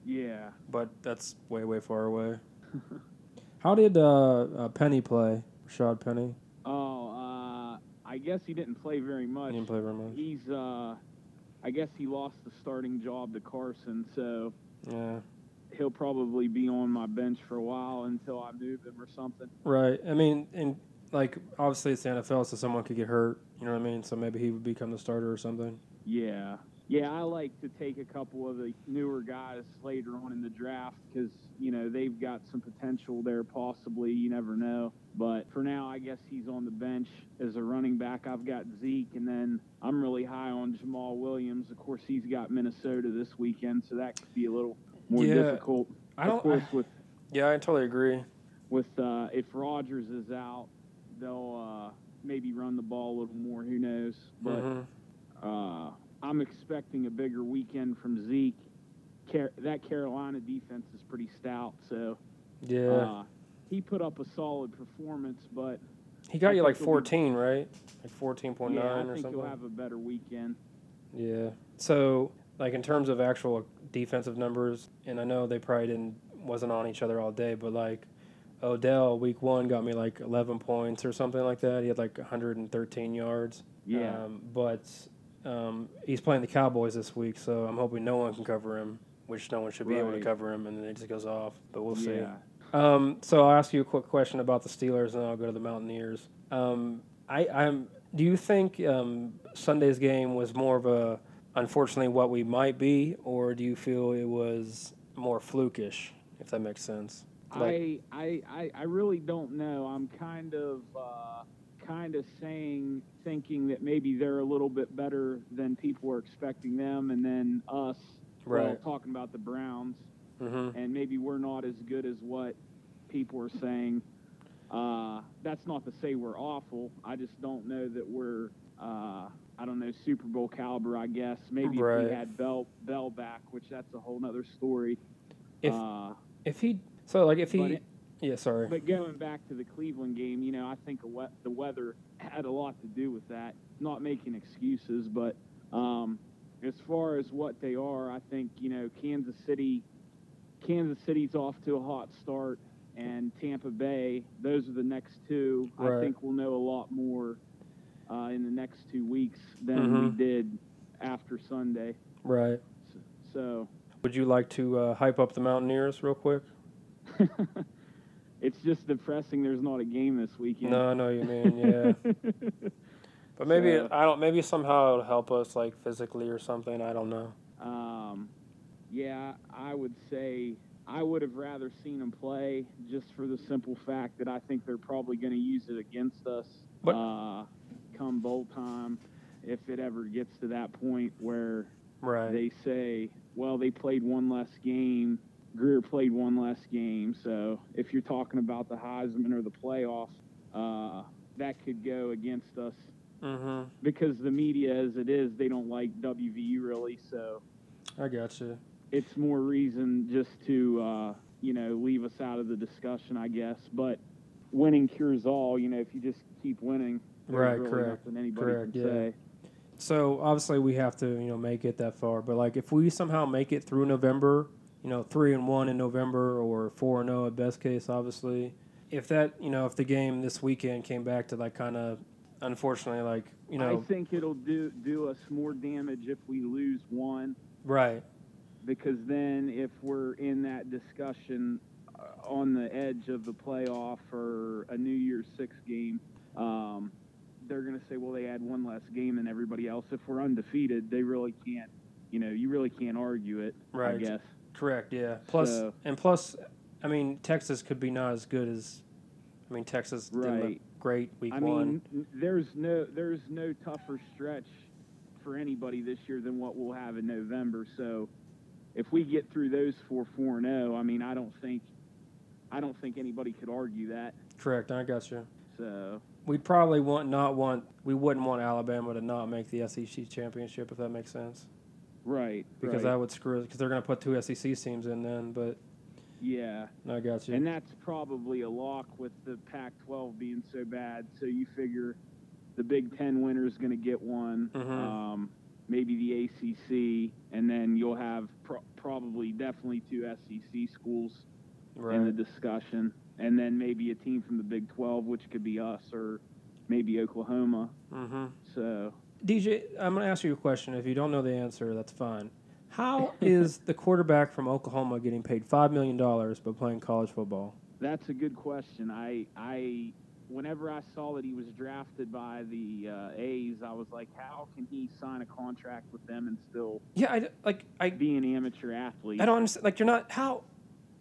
Yeah. But that's way, way far away. How did uh, uh, Penny play? Rashaad Penny. Oh, uh, I guess he didn't play very much. He didn't play very much. He's. Uh, I guess he lost the starting job to Carson, so Yeah. He'll probably be on my bench for a while until I move him or something. Right. I mean, and like obviously it's the NFL, so someone could get hurt. You know what I mean? So maybe he would become the starter or something. Yeah. Yeah, I like to take a couple of the newer guys later on in the draft because, you know, they've got some potential there possibly. You never know. But for now, I guess he's on the bench as a running back. I've got Zeke, and then I'm really high on Jamaal Williams, Of course, he's got Minnesota this weekend, so that could be a little more Yeah, difficult. I don't. of course, I- with yeah, I totally agree. with uh, if Rodgers is out, they'll uh, maybe run the ball a little more. Who knows? But Mhm. uh, I'm expecting a bigger weekend from Zeke. Car- that Carolina defense is pretty stout, so Yeah, uh, he put up a solid performance. But he got I you like he'll be- 14, right? Like 14.9 yeah, I or think something. he'll have a better weekend. Yeah. So, like in terms of actual defensive numbers, and I know they probably didn't wasn't on each other all day, but like Odell week one got me like 11 points or something like that. He had like 113 yards. Yeah. Um, but um, he's playing the Cowboys this week, so I'm hoping no one can cover him, which no one should be able to cover him, and then it just goes off. But we'll see. yeah. Um, so I'll ask you a quick question about the Steelers, and then I'll go to the Mountaineers. Um, I, I'm. Do you think um, Sunday's game was more of a, unfortunately, what we might be, or do you feel it was more flukish, if that makes sense? Like- I, I, I, really don't know. I'm kind of uh, kind of saying thinking that maybe they're a little bit better than people are expecting them, and then us. Well, Right. talking about the Browns, Mm-hmm. and maybe we're not as good as what people are saying. Uh, that's not to say we're awful. I just don't know that we're. Uh, I don't know Super Bowl caliber. I guess maybe if Right. we had Bell Bell back, which that's a whole nother story. If- uh, If he, so like if he, it- yeah, sorry. but going back to the Cleveland game, you know, I think a we- the weather had a lot to do with that. Not making excuses, but um, as far as what they are, I think you know Kansas City. Kansas City's off to a hot start, and Tampa Bay. Those are the next two. I think we'll know a lot more uh, in the next two weeks than we Mhm. did after Sunday. right. So Would you like to uh, hype up the Mountaineers real quick? it's just depressing. There's not a game this weekend. No, I know you mean. Yeah. But maybe So- I don't. Maybe somehow it'll help us, like physically or something. I don't know. Um, yeah, I would say I would have rather seen them play just for the simple fact that I think they're probably going to use it against us What- uh, come bowl time if it ever gets to that point where Right. they say, well, they played one less game. Grier played one less game. So if you're talking about the Heisman or the playoffs, uh, that could go against us mm-hmm. because the media, as it is, they don't like WVU really. So I got you. it's more reason just to uh, you know leave us out of the discussion, I guess. But winning cures all. You know, if you just keep winning, Right, really correct, nothing anybody correct, can yeah. say. So obviously we have to, you know, make it that far. But like if we somehow make it through November, you know, three and one in November or four and zero at best case, obviously. If that, you know, if the game this weekend came back to like kind of, unfortunately, like you know, I think it'll do do us more damage if we lose one, right, because then if we're in that discussion uh, on the edge of the playoff or a New Year's Six game. Um, they're going to say, well, they had one less game than everybody else. If we're undefeated, they really can't, you know, you really can't argue it, Right. I guess. correct, yeah. Plus So- and plus, I mean, Texas could be not as good as, I mean, Texas did Right. great week I one. I mean, there's no there's no tougher stretch for anybody this year than what we'll have in November. So if we get through those four four and zero, I mean, I don't think I don't think anybody could argue that. correct, I got you. So We'd probably want not want we wouldn't want Alabama to not make the SEC championship if that makes sense right, because right. that would screw because they're going to put two SEC teams in then. But yeah, I got you. and that's probably a lock with the Pac-12 being so bad. So you figure the Big Ten winner is going to get one. Mhm. Um, maybe the ACC, and then you'll have pro- probably definitely two SEC schools right. in the discussion, and then maybe a team from the Big 12, which could be us or maybe Oklahoma. mm-hmm. So DJ, I'm going to ask you a question. If you don't know the answer, that's fine. How is the quarterback from Oklahoma getting paid five million dollars but playing college football? that's a good question. I I whenever I saw that he was drafted by the uh, A's, I was like, how can he sign a contract with them and still Yeah, I d- like I be an amateur athlete? I don't understand. Like you're not how.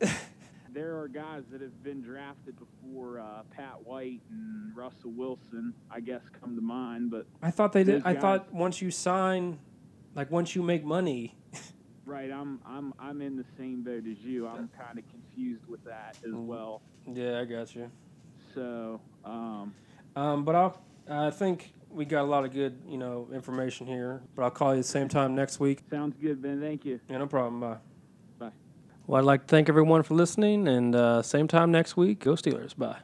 there are guys that have been drafted before uh, Pat White and Russell Wilson, I guess, come to mind, but I thought they did. Those I thought once you sign, like once you make money, Right, I'm I'm I'm in the same boat as you. I'm kind of confused with that as Mhm. well. yeah, I got you. So, um, Um, but I'll, I think we got a lot of good, you know, information here. But I'll call you at the same time next week. sounds good, Ben. Thank you. Yeah, no problem. Bye. Well, I'd like to thank everyone for listening, and uh, same time next week. Go Steelers. Bye.